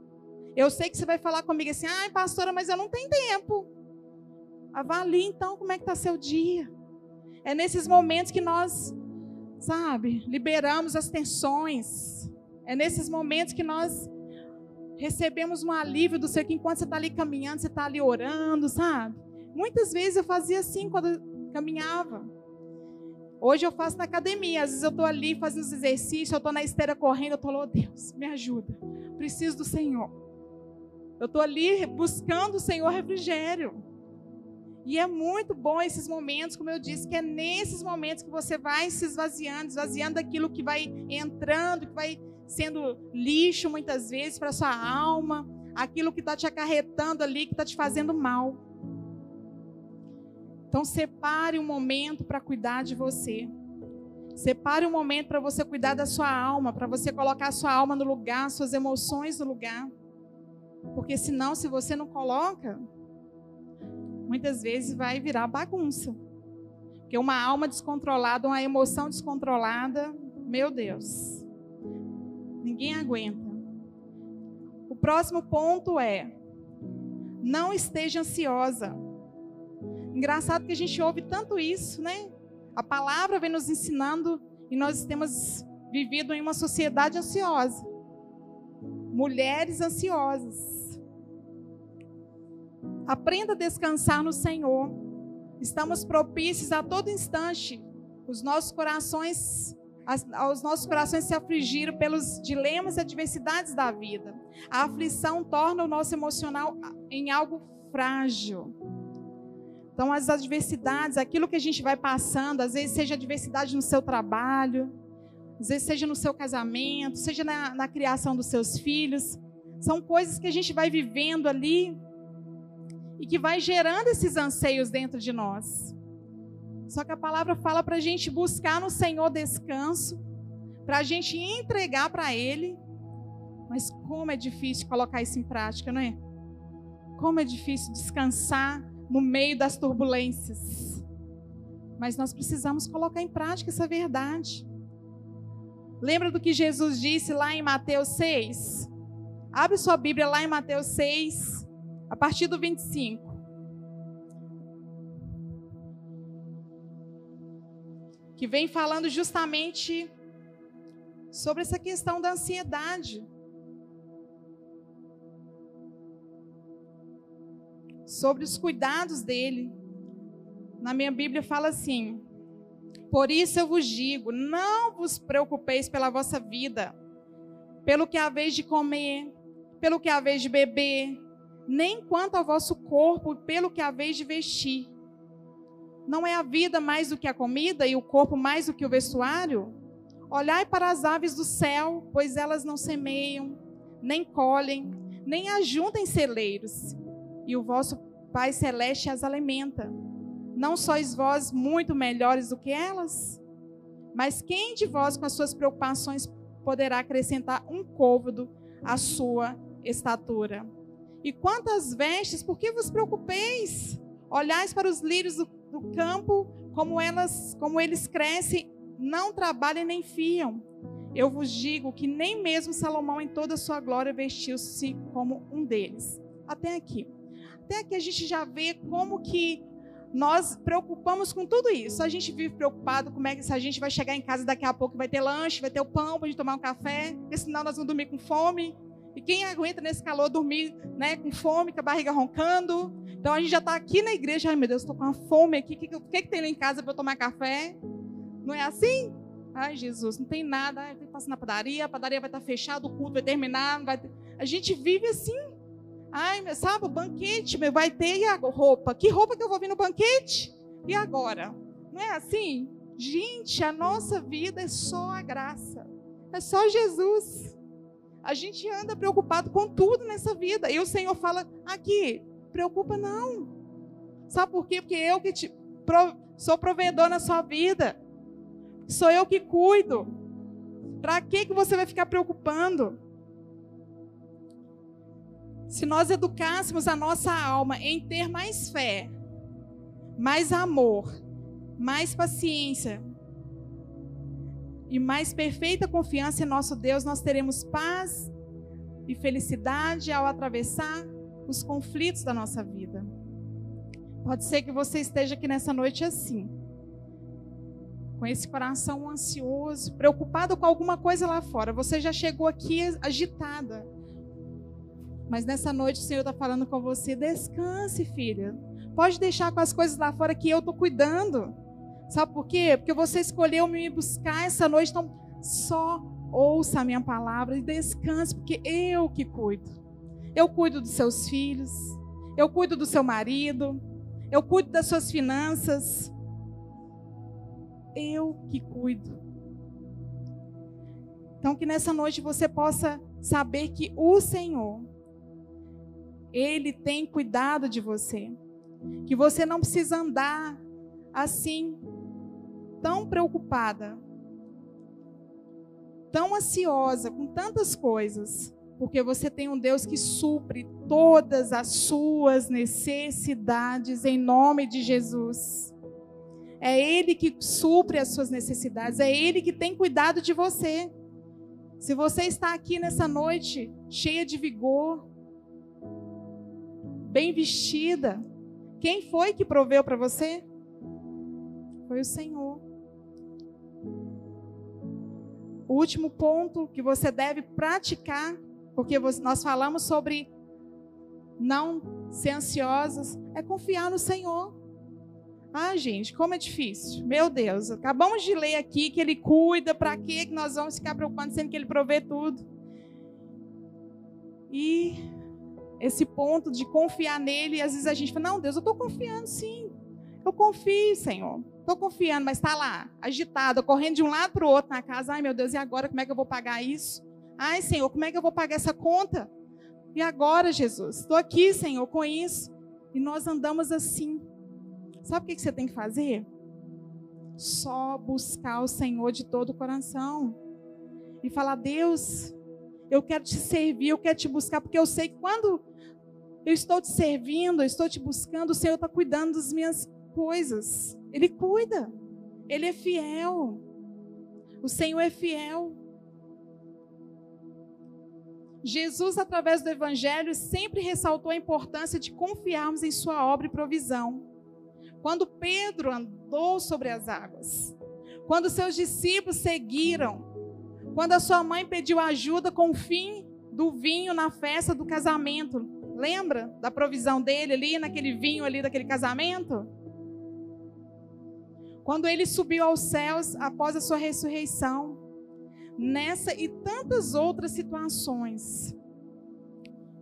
Eu sei que você vai falar comigo assim: "Ai, pastora, mas eu não tenho tempo". Avalie então como é que está seu dia. É nesses momentos que nós, sabe, liberamos as tensões. É nesses momentos que nós recebemos um alívio do Senhor, que enquanto você está ali caminhando, você está ali orando, sabe? Muitas vezes eu fazia assim quando caminhava. Hoje eu faço na academia, às vezes eu estou ali fazendo os exercícios, eu estou na esteira correndo, eu estou, oh Deus, me ajuda, preciso do Senhor. Eu estou ali buscando o Senhor refrigério. E é muito bom esses momentos, como eu disse, que é nesses momentos que você vai se esvaziando, esvaziando daquilo que vai entrando, que vai sendo lixo muitas vezes para sua alma, aquilo que está te acarretando ali, que está te fazendo mal. Então separe um momento para cuidar de você. Separe um momento para você cuidar da sua alma, para você colocar a sua alma no lugar, suas emoções no lugar. Porque senão, se você não coloca, muitas vezes vai virar bagunça. Porque uma alma descontrolada, uma emoção descontrolada, meu Deus, ninguém aguenta. O próximo ponto é: não esteja ansiosa. Engraçado que a gente ouve tanto isso, né? A palavra vem nos ensinando e nós temos vivido em uma sociedade ansiosa. Mulheres ansiosas. Aprenda a descansar no Senhor. estamos propícios a todo instante. Os nossos corações, os nossos corações se afligiram pelos dilemas e adversidades da vida. A aflição torna o nosso emocional em algo frágil. Então, as adversidades, aquilo que a gente vai passando, às vezes seja adversidade no seu trabalho, às vezes seja no seu casamento, seja na, na criação dos seus filhos, são coisas que a gente vai vivendo ali e que vai gerando esses anseios dentro de nós. Só que a palavra fala para a gente buscar no Senhor descanso, para a gente entregar para Ele. Mas como é difícil colocar isso em prática, não é? Como é difícil descansar no meio das turbulências. Mas nós precisamos colocar em prática essa verdade. Lembra do que Jesus disse lá em Mateus 6? Abre sua Bíblia lá em Mateus 6, a partir do 25. Que vem falando justamente sobre essa questão da ansiedade. Sobre os cuidados dele. Na minha Bíblia fala assim: Por isso eu vos digo, não vos preocupeis pela vossa vida, pelo que há vez de comer, pelo que há vez de beber, nem quanto ao vosso corpo, pelo que há vez de vestir. Não é a vida mais do que a comida e o corpo mais do que o vestuário? Olhai para as aves do céu, pois elas não semeiam, nem colhem, nem ajuntem celeiros, e o vosso Pai Celeste as alimenta. Não sois vós muito melhores do que elas? Mas quem de vós, com as suas preocupações, poderá acrescentar um côvado à sua estatura? E quantas vestes, por que vos preocupeis? Olhais para os lírios do, do campo, como elas, como eles crescem, não trabalham nem fiam. Eu vos digo que nem mesmo Salomão em toda a sua glória vestiu-se como um deles. Até aqui. Até aqui a gente já vê como que nós preocupamos com tudo isso. A gente vive preocupado como é que se a gente vai chegar em casa daqui a pouco vai ter lanche, vai ter o pão para gente tomar um café, porque senão nós vamos dormir com fome. E quem aguenta nesse calor dormir né, com fome, com a barriga roncando? Então a gente já está aqui na igreja, ai meu Deus, estou com uma fome aqui, o que, que, que, tem lá em casa para eu tomar café? Não é assim? Ai Jesus, não tem nada, ai, tem que passar na padaria, a padaria vai estar tá fechada, o culto vai terminar. Vai ter... A gente vive assim. Ai, sabe, o banquete vai ter e a roupa? Que roupa que eu vou vir no banquete? E agora? Não é assim? Gente, a nossa vida é só a graça. É só Jesus. A gente anda preocupado com tudo nessa vida. E o Senhor fala: aqui, preocupa não. Sabe por quê? Porque eu que te, pro, sou provedor na sua vida. Sou eu que cuido. Para que, que você vai ficar preocupando? Se nós educássemos a nossa alma em ter mais fé, mais amor, mais paciência, e mais perfeita confiança em nosso Deus, nós teremos paz e felicidade ao atravessar os conflitos da nossa vida. Pode ser que você esteja aqui nessa noite assim, com esse coração ansioso, preocupado com alguma coisa lá fora. Você já chegou aqui agitada. Mas nessa noite o Senhor está falando com você: descanse, filha. Pode deixar com as coisas lá fora que eu estou cuidando. Sabe por quê? Porque você escolheu me buscar essa noite, então só ouça a minha palavra e descanse, porque eu que cuido. Eu cuido dos seus filhos, eu cuido do seu marido, eu cuido das suas finanças. Eu que cuido. Então, que nessa noite você possa saber que o Senhor, Ele tem cuidado de você. Que você não precisa andar assim, tão preocupada, tão ansiosa com tantas coisas, porque você tem um Deus que supre todas as suas necessidades em nome de Jesus. É Ele que supre as suas necessidades, é Ele que tem cuidado de você. Se você está aqui nessa noite cheia de vigor, bem vestida, quem foi que proveu para você? Foi o Senhor. O último ponto que você deve praticar, porque nós falamos sobre não ser ansiosos, é confiar no Senhor. Ah, gente, como é difícil. Meu Deus, acabamos de ler aqui que ele cuida, para que nós vamos ficar preocupando sendo que ele provê tudo? E esse ponto de confiar nele, às vezes a gente fala: Não, Deus, eu estou confiando sim. Eu confio, Senhor. Estou confiando, mas está lá, agitado, correndo de um lado para o outro na casa. Ai, meu Deus, e agora como é que eu vou pagar isso? Ai, Senhor, como é que eu vou pagar essa conta? E agora, Jesus? Estou aqui, Senhor, com isso. E nós andamos assim. Sabe o que você tem que fazer? Só buscar o Senhor de todo o coração. E falar: Deus, eu quero te servir, eu quero te buscar, porque eu sei que quando eu estou te servindo, eu estou te buscando, o Senhor está cuidando das minhas coisas. Ele cuida. Ele é fiel. O Senhor é fiel. Jesus, através do Evangelho, sempre ressaltou a importância de confiarmos em Sua obra e provisão. Quando Pedro andou sobre as águas, quando seus discípulos seguiram, quando a sua mãe pediu ajuda com o fim do vinho na festa do casamento, lembra da provisão dele ali, naquele vinho ali daquele casamento? Quando ele subiu aos céus após a sua ressurreição, nessa e tantas outras situações,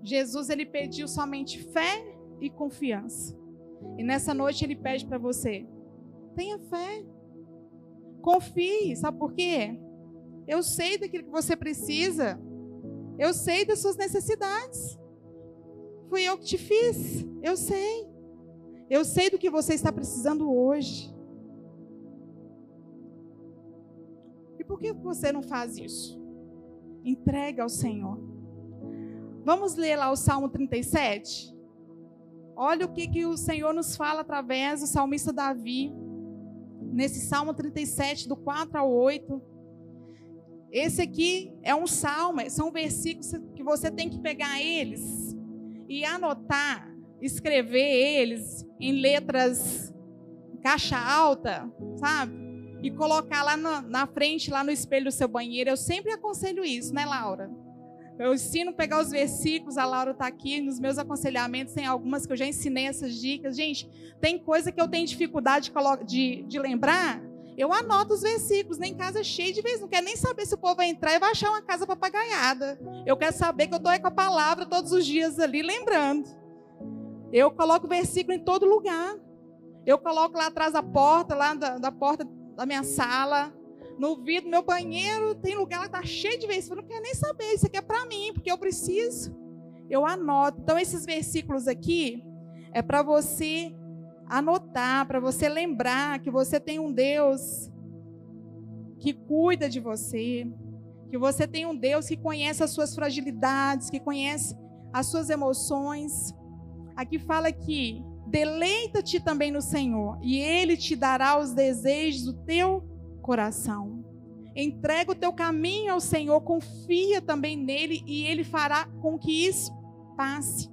Jesus ele pediu somente fé e confiança. E nessa noite ele pede para você: tenha fé, confie, sabe por quê? Eu sei daquilo que você precisa, eu sei das suas necessidades. Fui eu que te fiz, eu sei. Eu sei do que você está precisando hoje. Por que você não faz isso? Entrega ao Senhor. Vamos ler lá o Salmo 37? Olha o que, que o Senhor nos fala através do salmista Davi. Nesse Salmo 37, do 4 ao 8. Esse aqui é um salmo, são versículos que você tem que pegar eles e anotar, escrever eles em letras caixa alta, sabe? E colocar lá na, na, frente, lá no espelho do seu banheiro. Eu sempre aconselho isso, né, Laura? Eu ensino pegar os versículos, a Laura está aqui nos meus aconselhamentos, tem algumas que eu já ensinei essas dicas. Gente, tem coisa que eu tenho dificuldade de, de, de lembrar, eu anoto os versículos, nem casa cheia de vezes, não quero nem saber se o povo vai entrar e vai achar uma casa papagaiada. Eu quero saber que eu estou com a palavra todos os dias ali, lembrando. Eu coloco versículo em todo lugar. Eu coloco lá atrás da porta, lá da, da porta da minha sala, no vidro do meu banheiro, tem lugar que está cheio de versículos. Eu não quero nem saber, isso aqui é para mim, porque eu preciso. Eu anoto. Então, esses versículos aqui é para você anotar, para você lembrar que você tem um Deus que cuida de você, que você tem um Deus que conhece as suas fragilidades, que conhece as suas emoções. Aqui fala que Deleita-te também no Senhor, e Ele te dará os desejos do teu coração. Entrega o teu caminho ao Senhor, confia também nele, e Ele fará com que isso passe.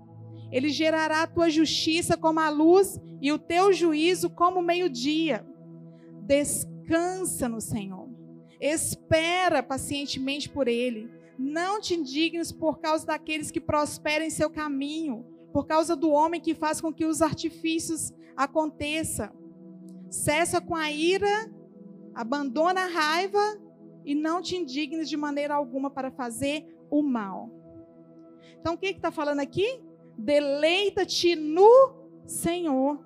Ele gerará a tua justiça como a luz e o teu juízo como o meio-dia. Descansa no Senhor. Espera pacientemente por Ele. Não te indignes por causa daqueles que prosperam em seu caminho por causa do homem que faz com que os artifícios aconteçam. Cessa com a ira, abandona a raiva e não te indignes de maneira alguma para fazer o mal. Então, o que está falando aqui? Deleita-te no Senhor,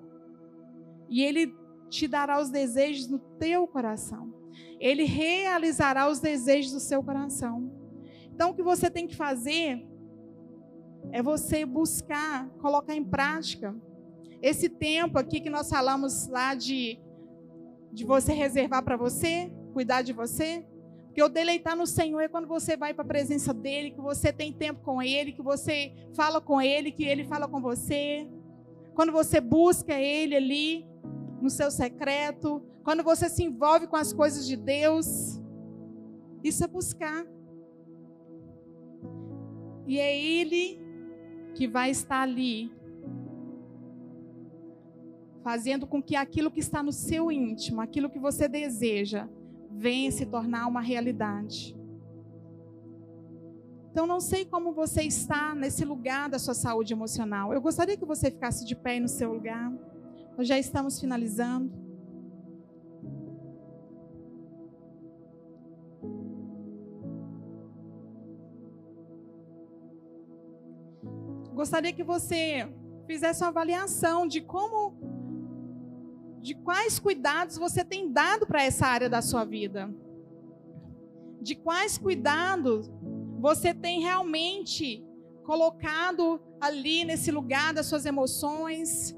e Ele te dará os desejos no teu coração. Ele realizará os desejos do seu coração. Então, o que você tem que fazer é você buscar, colocar em prática. Esse tempo aqui que nós falamos lá de, de você reservar para você, cuidar de você. Porque o deleitar no Senhor é quando você vai para a presença dEle, que você tem tempo com Ele, que você fala com Ele, que Ele fala com você. Quando você busca Ele ali, no seu secreto. Quando você se envolve com as coisas de Deus. Isso é buscar. E é Ele que vai estar ali, fazendo com que aquilo que está no seu íntimo, aquilo que você deseja, venha se tornar uma realidade. Então, não sei como você está nesse lugar da sua saúde emocional. Eu gostaria que você ficasse de pé no seu lugar. Nós já estamos finalizando. Gostaria que você fizesse uma avaliação de como, de quais cuidados você tem dado para essa área da sua vida. De quais cuidados você tem realmente colocado ali nesse lugar das suas emoções,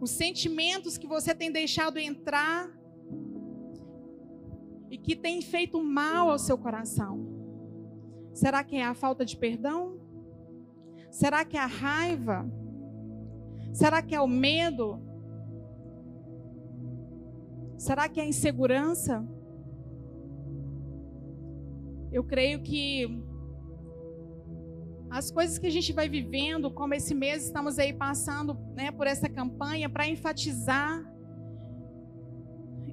os sentimentos que você tem deixado entrar e que tem feito mal ao seu coração. Será que é a falta de perdão? Será que é a raiva? Será que é o medo? Será que é a insegurança? Eu creio que as coisas que a gente vai vivendo, como esse mês estamos aí passando né, por essa campanha, para enfatizar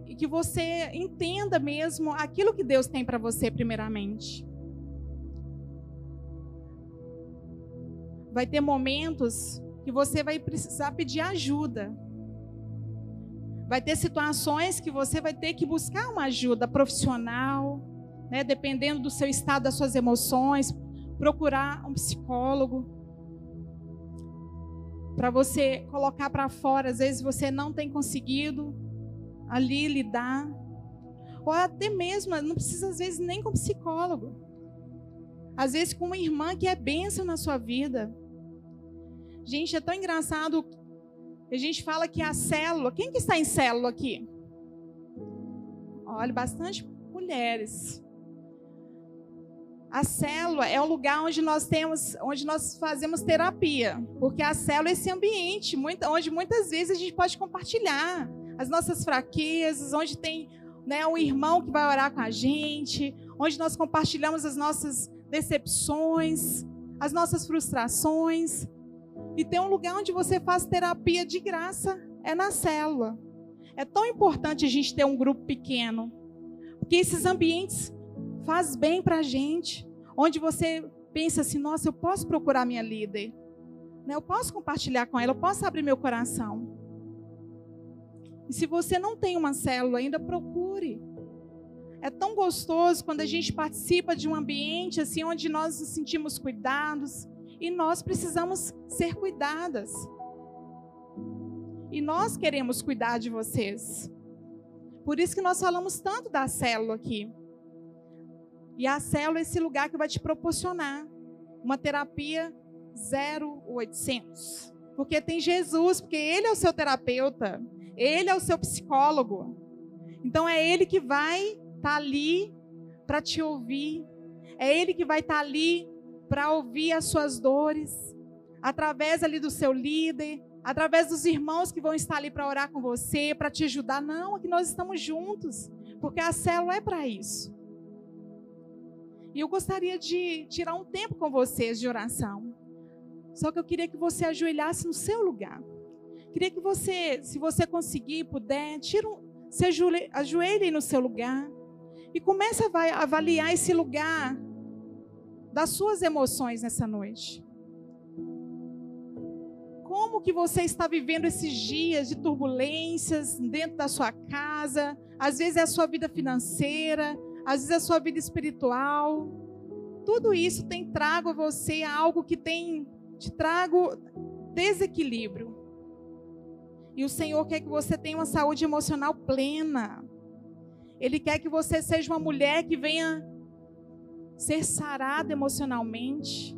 e que você entenda mesmo aquilo que Deus tem para você, primeiramente. Vai ter momentos que você vai precisar pedir ajuda. Vai ter situações que você vai ter que buscar uma ajuda profissional, né, dependendo do seu estado, das suas emoções, procurar um psicólogo para você colocar para fora, às vezes você não tem conseguido ali lidar, ou até mesmo, não precisa às vezes nem com psicólogo. Às vezes com uma irmã que é bênção na sua vida. Gente, é tão engraçado. A gente fala que a célula, quem que está em célula aqui? Olha, bastante mulheres. A célula é o lugar onde nós temos, onde nós fazemos terapia, porque a célula é esse ambiente onde muitas vezes a gente pode compartilhar as nossas fraquezas, onde tem né, um irmão que vai orar com a gente, onde nós compartilhamos as nossas decepções, as nossas frustrações. E tem um lugar onde você faz terapia de graça, é na célula. É tão importante a gente ter um grupo pequeno, porque esses ambientes faz bem para a gente. Onde você pensa assim, nossa, eu posso procurar minha líder. Né? Eu posso compartilhar com ela, eu posso abrir meu coração. E se você não tem uma célula ainda, procure. É tão gostoso quando a gente participa de um ambiente assim onde nós nos sentimos cuidados e nós precisamos ser cuidadas. E nós queremos cuidar de vocês. Por isso que nós falamos tanto da célula aqui. E a célula é esse lugar que vai te proporcionar uma terapia 0800. Porque tem Jesus, porque Ele é o seu terapeuta, Ele é o seu psicólogo. Então é Ele que vai estar tá ali para te ouvir, é Ele que vai estar tá ali para ouvir as suas dores, através ali do seu líder, através dos irmãos que vão estar ali para orar com você, para te ajudar. Não, aqui nós estamos juntos, porque a célula é para isso. E eu gostaria de tirar um tempo com vocês de oração. Só que eu queria que você ajoelhasse no seu lugar. Queria que você, se você conseguir, puder, tira um, se ajoelhe, ajoelhe no seu lugar e comece a avaliar esse lugar das suas emoções nessa noite. Como que você está vivendo esses dias de turbulências dentro da sua casa? Às vezes é a sua vida financeira, às vezes a sua vida espiritual. Tudo isso tem trago a você algo que tem te trago desequilíbrio. E o Senhor quer que você tenha uma saúde emocional plena. Ele quer que você seja uma mulher que venha ser sarada emocionalmente.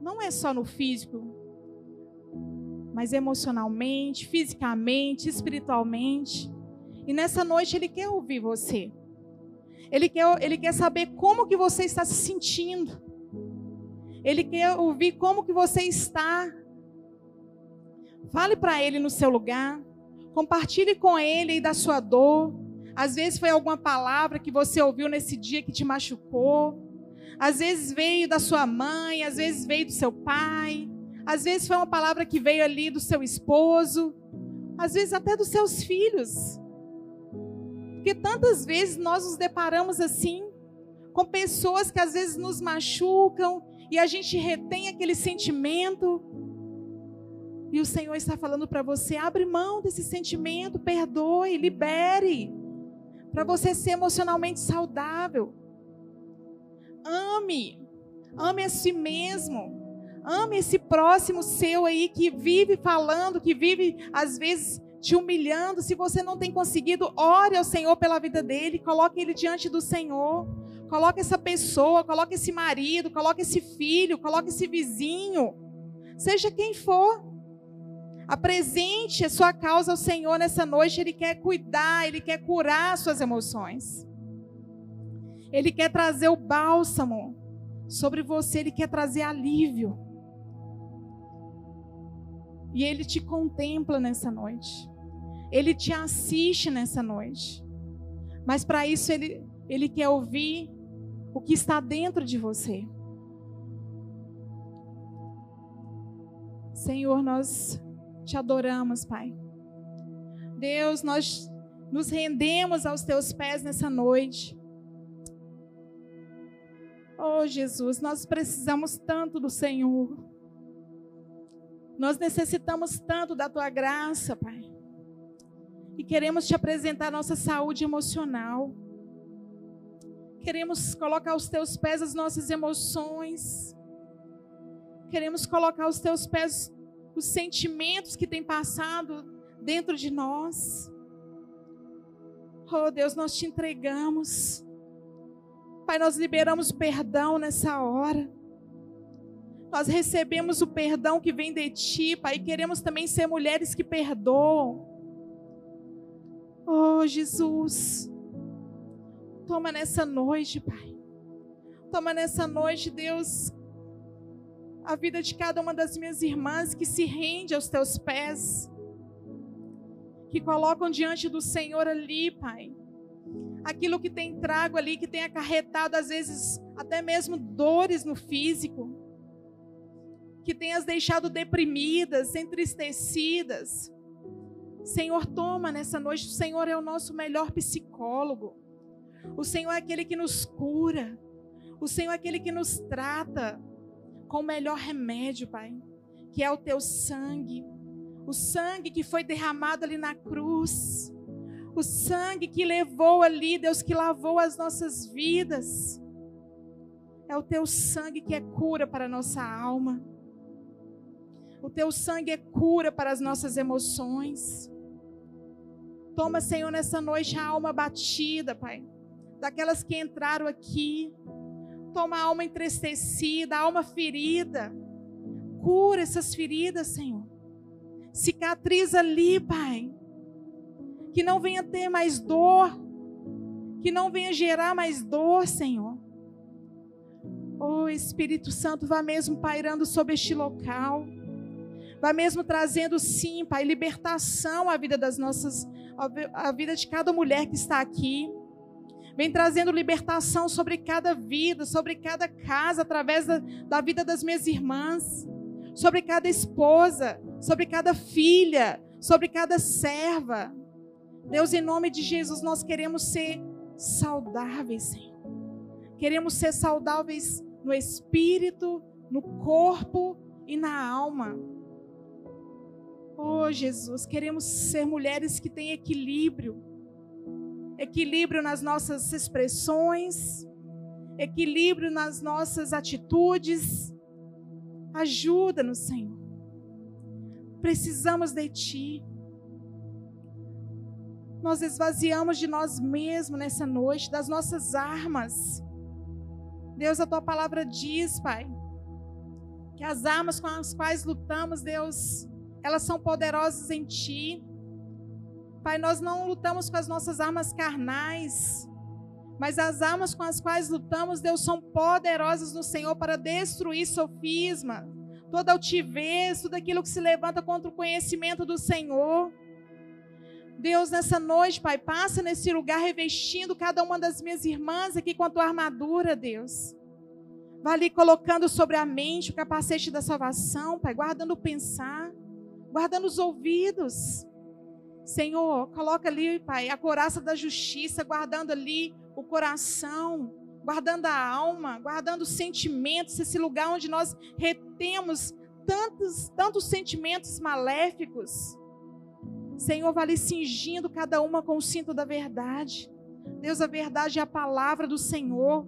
Não é só no físico, mas emocionalmente, fisicamente, espiritualmente. E nessa noite ele quer ouvir você. Ele quer, ele quer saber como que você está se sentindo. Ele quer ouvir como que você está. Fale para ele no seu lugar. Compartilhe com ele da sua dor. Às vezes foi alguma palavra que você ouviu nesse dia que te machucou. Às vezes veio da sua mãe, às vezes veio do seu pai. Às vezes foi uma palavra que veio ali do seu esposo. Às vezes até dos seus filhos. Porque tantas vezes nós nos deparamos assim, com pessoas que às vezes nos machucam e a gente retém aquele sentimento. E o Senhor está falando para você: abre mão desse sentimento, perdoe, libere, para você ser emocionalmente saudável. Ame, ame a si mesmo. Ame esse próximo seu aí que vive falando, que vive às vezes te humilhando. Se você não tem conseguido, ore ao Senhor pela vida dele, coloque ele diante do Senhor. Coloque essa pessoa, coloque esse marido, coloque esse filho, coloque esse vizinho. Seja quem for. Apresente a sua causa ao Senhor nessa noite. Ele quer cuidar, ele quer curar suas emoções. Ele quer trazer o bálsamo sobre você, ele quer trazer alívio. E ele te contempla nessa noite. Ele te assiste nessa noite. Mas para isso ele, ele quer ouvir o que está dentro de você. Senhor, nós te adoramos, Pai. Deus, nós nos rendemos aos teus pés nessa noite. Oh, Jesus, nós precisamos tanto do Senhor. Nós necessitamos tanto da tua graça, Pai. E queremos te apresentar nossa saúde emocional. Queremos colocar aos teus pés as nossas emoções. Queremos colocar aos teus pés os sentimentos que têm passado dentro de nós. Oh Deus, nós te entregamos. Pai, nós liberamos perdão nessa hora. Nós recebemos o perdão que vem de Ti, Pai, e queremos também ser mulheres que perdoam. Oh, Jesus. Toma nessa noite, Pai. Toma nessa noite, Deus, a vida de cada uma das minhas irmãs que se rende aos teus pés, que colocam diante do Senhor ali, Pai, aquilo que tem trago ali, que tem acarretado às vezes até mesmo dores no físico, que tem as deixado deprimidas, entristecidas. Senhor, toma nessa noite, o Senhor é o nosso melhor psicólogo. O Senhor é aquele que nos cura. O Senhor é aquele que nos trata com o melhor remédio, Pai, que é o teu sangue. O sangue que foi derramado ali na cruz o sangue que levou ali, Deus, que lavou as nossas vidas. É o teu sangue que é cura para a nossa alma. O teu sangue é cura para as nossas emoções. Toma, Senhor, nessa noite a alma batida, Pai, daquelas que entraram aqui. Toma a alma entristecida, a alma ferida. Cura essas feridas, Senhor. Cicatriza ali, Pai que não venha ter mais dor, que não venha gerar mais dor, Senhor. Oh Espírito Santo, vá mesmo pairando sobre este local. Vá mesmo trazendo, sim, Pai, libertação à vida das nossas, à vida de cada mulher que está aqui. Vem trazendo libertação sobre cada vida, sobre cada casa, através da, da vida das minhas irmãs, sobre cada esposa, sobre cada filha, sobre cada serva. Deus, em nome de Jesus, nós queremos ser saudáveis, Senhor. Queremos ser saudáveis no espírito, no corpo e na alma. Oh, Jesus, queremos ser mulheres que têm equilíbrio. Equilíbrio nas nossas expressões, equilíbrio nas nossas atitudes. Ajuda-nos, Senhor. Precisamos de Ti. Nós esvaziamos de nós mesmos nessa noite, das nossas armas. Deus, a tua palavra diz, Pai, que as armas com as quais lutamos, Deus, elas são poderosas em Ti. Pai, nós não lutamos com as nossas armas carnais, mas as armas com as quais lutamos, Deus, são poderosas no Senhor para destruir sofisma, toda altivez, tudo aquilo que se levanta contra o conhecimento do Senhor. Deus, nessa noite, Pai, passa nesse lugar revestindo cada uma das minhas irmãs aqui com a tua armadura, Deus. Vai ali colocando sobre a mente o capacete da salvação, Pai, guardando o pensar, guardando os ouvidos. Senhor, coloca ali, Pai, a coraça da justiça, guardando ali o coração, guardando a alma, guardando os sentimentos, esse lugar onde nós retemos tantos, tantos sentimentos maléficos. Senhor, vai lhe cingindo cada uma com o cinto da verdade. Deus, a verdade é a palavra do Senhor.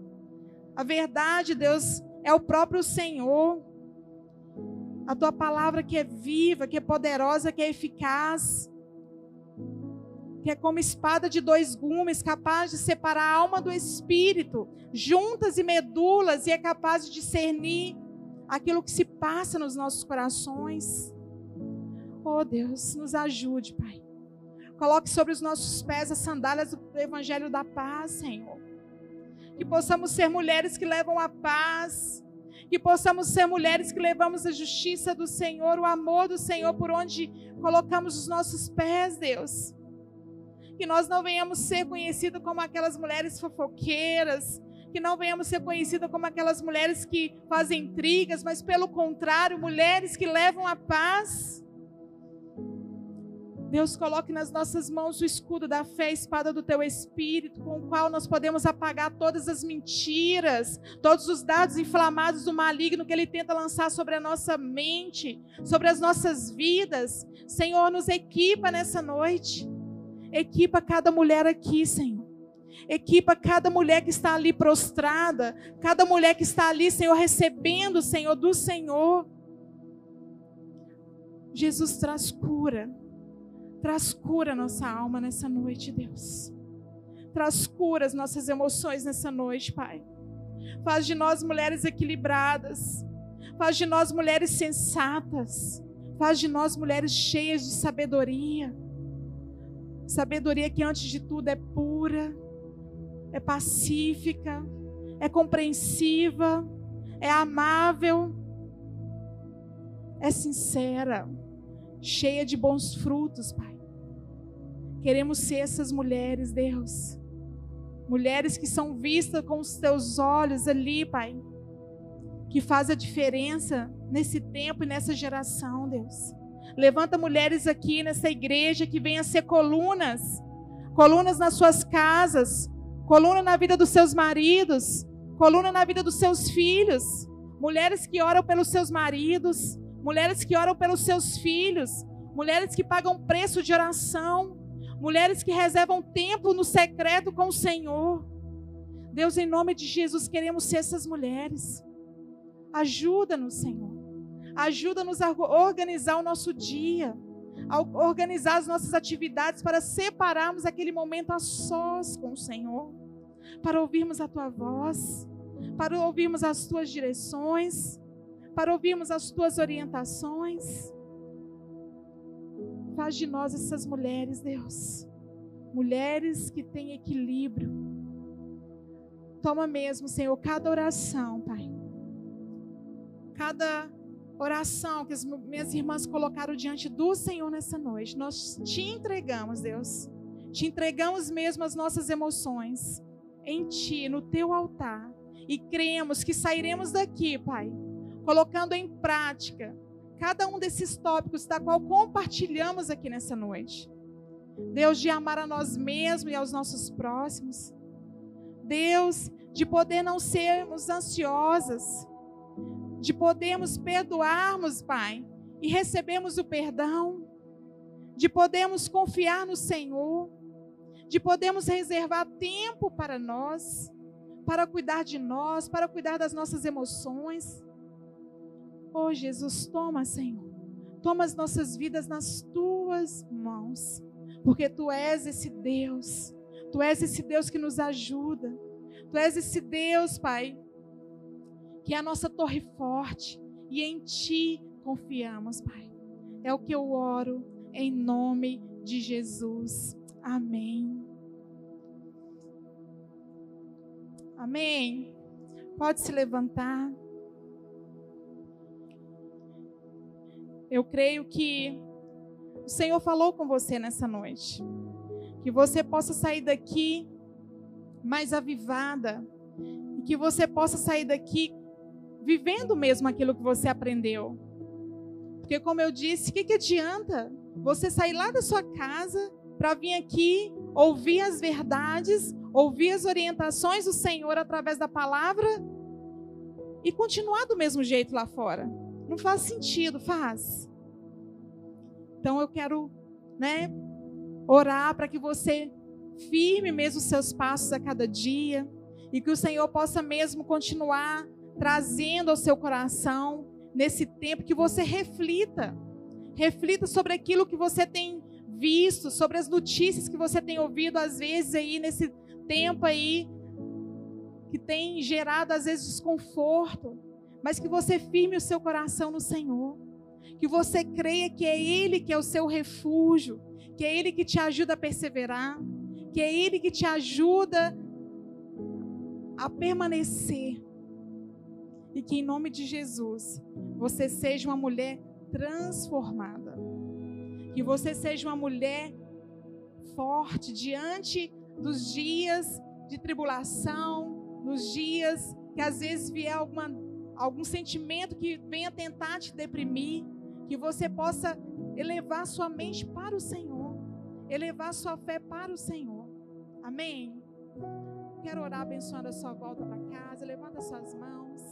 A verdade, Deus, é o próprio Senhor. A tua palavra que é viva, que é poderosa, que é eficaz, que é como espada de dois gumes, capaz de separar a alma do espírito, juntas e medulas, e é capaz de discernir aquilo que se passa nos nossos corações. Oh Deus, nos ajude, Pai. Coloque sobre os nossos pés as sandálias do Evangelho da paz, Senhor. Que possamos ser mulheres que levam a paz. Que possamos ser mulheres que levamos a justiça do Senhor, o amor do Senhor por onde colocamos os nossos pés, Deus. Que nós não venhamos ser conhecidos como aquelas mulheres fofoqueiras, que não venhamos ser conhecidas como aquelas mulheres que fazem intrigas, mas pelo contrário, mulheres que levam a paz. Deus, coloque nas nossas mãos o escudo da fé, a espada do teu espírito, com o qual nós podemos apagar todas as mentiras, todos os dados inflamados do maligno que ele tenta lançar sobre a nossa mente, sobre as nossas vidas. Senhor, nos equipa nessa noite. Equipa cada mulher aqui, Senhor. Equipa cada mulher que está ali prostrada, cada mulher que está ali, Senhor, recebendo, Senhor, do Senhor. Jesus traz cura Traz cura nossa alma nessa noite, Deus. Traz cura às nossas emoções nessa noite, Pai. Faz de nós mulheres equilibradas. Faz de nós mulheres sensatas. Faz de nós mulheres cheias de sabedoria. Sabedoria que, antes de tudo, é pura, é pacífica, é compreensiva, é amável, é sincera, cheia de bons frutos, Pai. Queremos ser essas mulheres, Deus. Mulheres que são vistas com os teus olhos ali, Pai. Que faz a diferença nesse tempo e nessa geração, Deus. Levanta mulheres aqui nessa igreja que venham ser colunas. Colunas nas suas casas. Coluna na vida dos seus maridos. Coluna na vida dos seus filhos. Mulheres que oram pelos seus maridos. Mulheres que oram pelos seus filhos. Mulheres que pagam preço de oração mulheres que reservam tempo no secreto com o Senhor. Deus, em nome de Jesus, queremos ser essas mulheres. Ajuda-nos, Senhor. Ajuda-nos a organizar o nosso dia, a organizar as nossas atividades para separarmos aquele momento a sós com o Senhor, para ouvirmos a tua voz, para ouvirmos as tuas direções, para ouvirmos as tuas orientações. Faz de nós essas mulheres, Deus. Mulheres que têm equilíbrio. Toma mesmo, Senhor, cada oração, Pai. Cada oração que as minhas irmãs colocaram diante do Senhor nessa noite. Nós te entregamos, Deus. Te entregamos mesmo as nossas emoções em Ti, no Teu altar. E cremos que sairemos daqui, Pai, colocando em prática cada um desses tópicos da qual compartilhamos aqui nessa noite. Deus de amar a nós mesmos e aos nossos próximos. Deus de poder não sermos ansiosas, de podermos perdoarmos, Pai, e recebermos o perdão, de podermos confiar no Senhor, de podermos reservar tempo para nós, para cuidar de nós, para cuidar das nossas emoções Oh, Jesus, toma, Senhor. Toma as nossas vidas nas tuas mãos. Porque tu és esse Deus. Tu és esse Deus que nos ajuda. Tu és esse Deus, Pai, que é a nossa torre forte. E em ti confiamos, Pai. É o que eu oro em nome de Jesus. Amém. Amém. Pode se levantar. Eu creio que o Senhor falou com você nessa noite. Que você possa sair daqui mais avivada. E que você possa sair daqui vivendo mesmo aquilo que você aprendeu. Porque, como eu disse, o que, que adianta você sair lá da sua casa para vir aqui ouvir as verdades, ouvir as orientações do Senhor através da palavra e continuar do mesmo jeito lá fora? Não faz sentido, faz. Então eu quero, né, orar para que você firme mesmo os seus passos a cada dia e que o Senhor possa mesmo continuar trazendo ao seu coração nesse tempo que você reflita. Reflita sobre aquilo que você tem visto, sobre as notícias que você tem ouvido às vezes aí nesse tempo aí que tem gerado às vezes desconforto, mas que você firme o seu coração no Senhor. Que você creia que é ele que é o seu refúgio, que é ele que te ajuda a perseverar, que é ele que te ajuda a permanecer. E que em nome de Jesus, você seja uma mulher transformada. Que você seja uma mulher forte diante dos dias de tribulação, nos dias que às vezes vier alguma, algum sentimento que venha tentar te deprimir, que você possa elevar sua mente para o Senhor, elevar sua fé para o Senhor. Amém? Quero orar abençoando a sua volta para casa. Levanta suas mãos.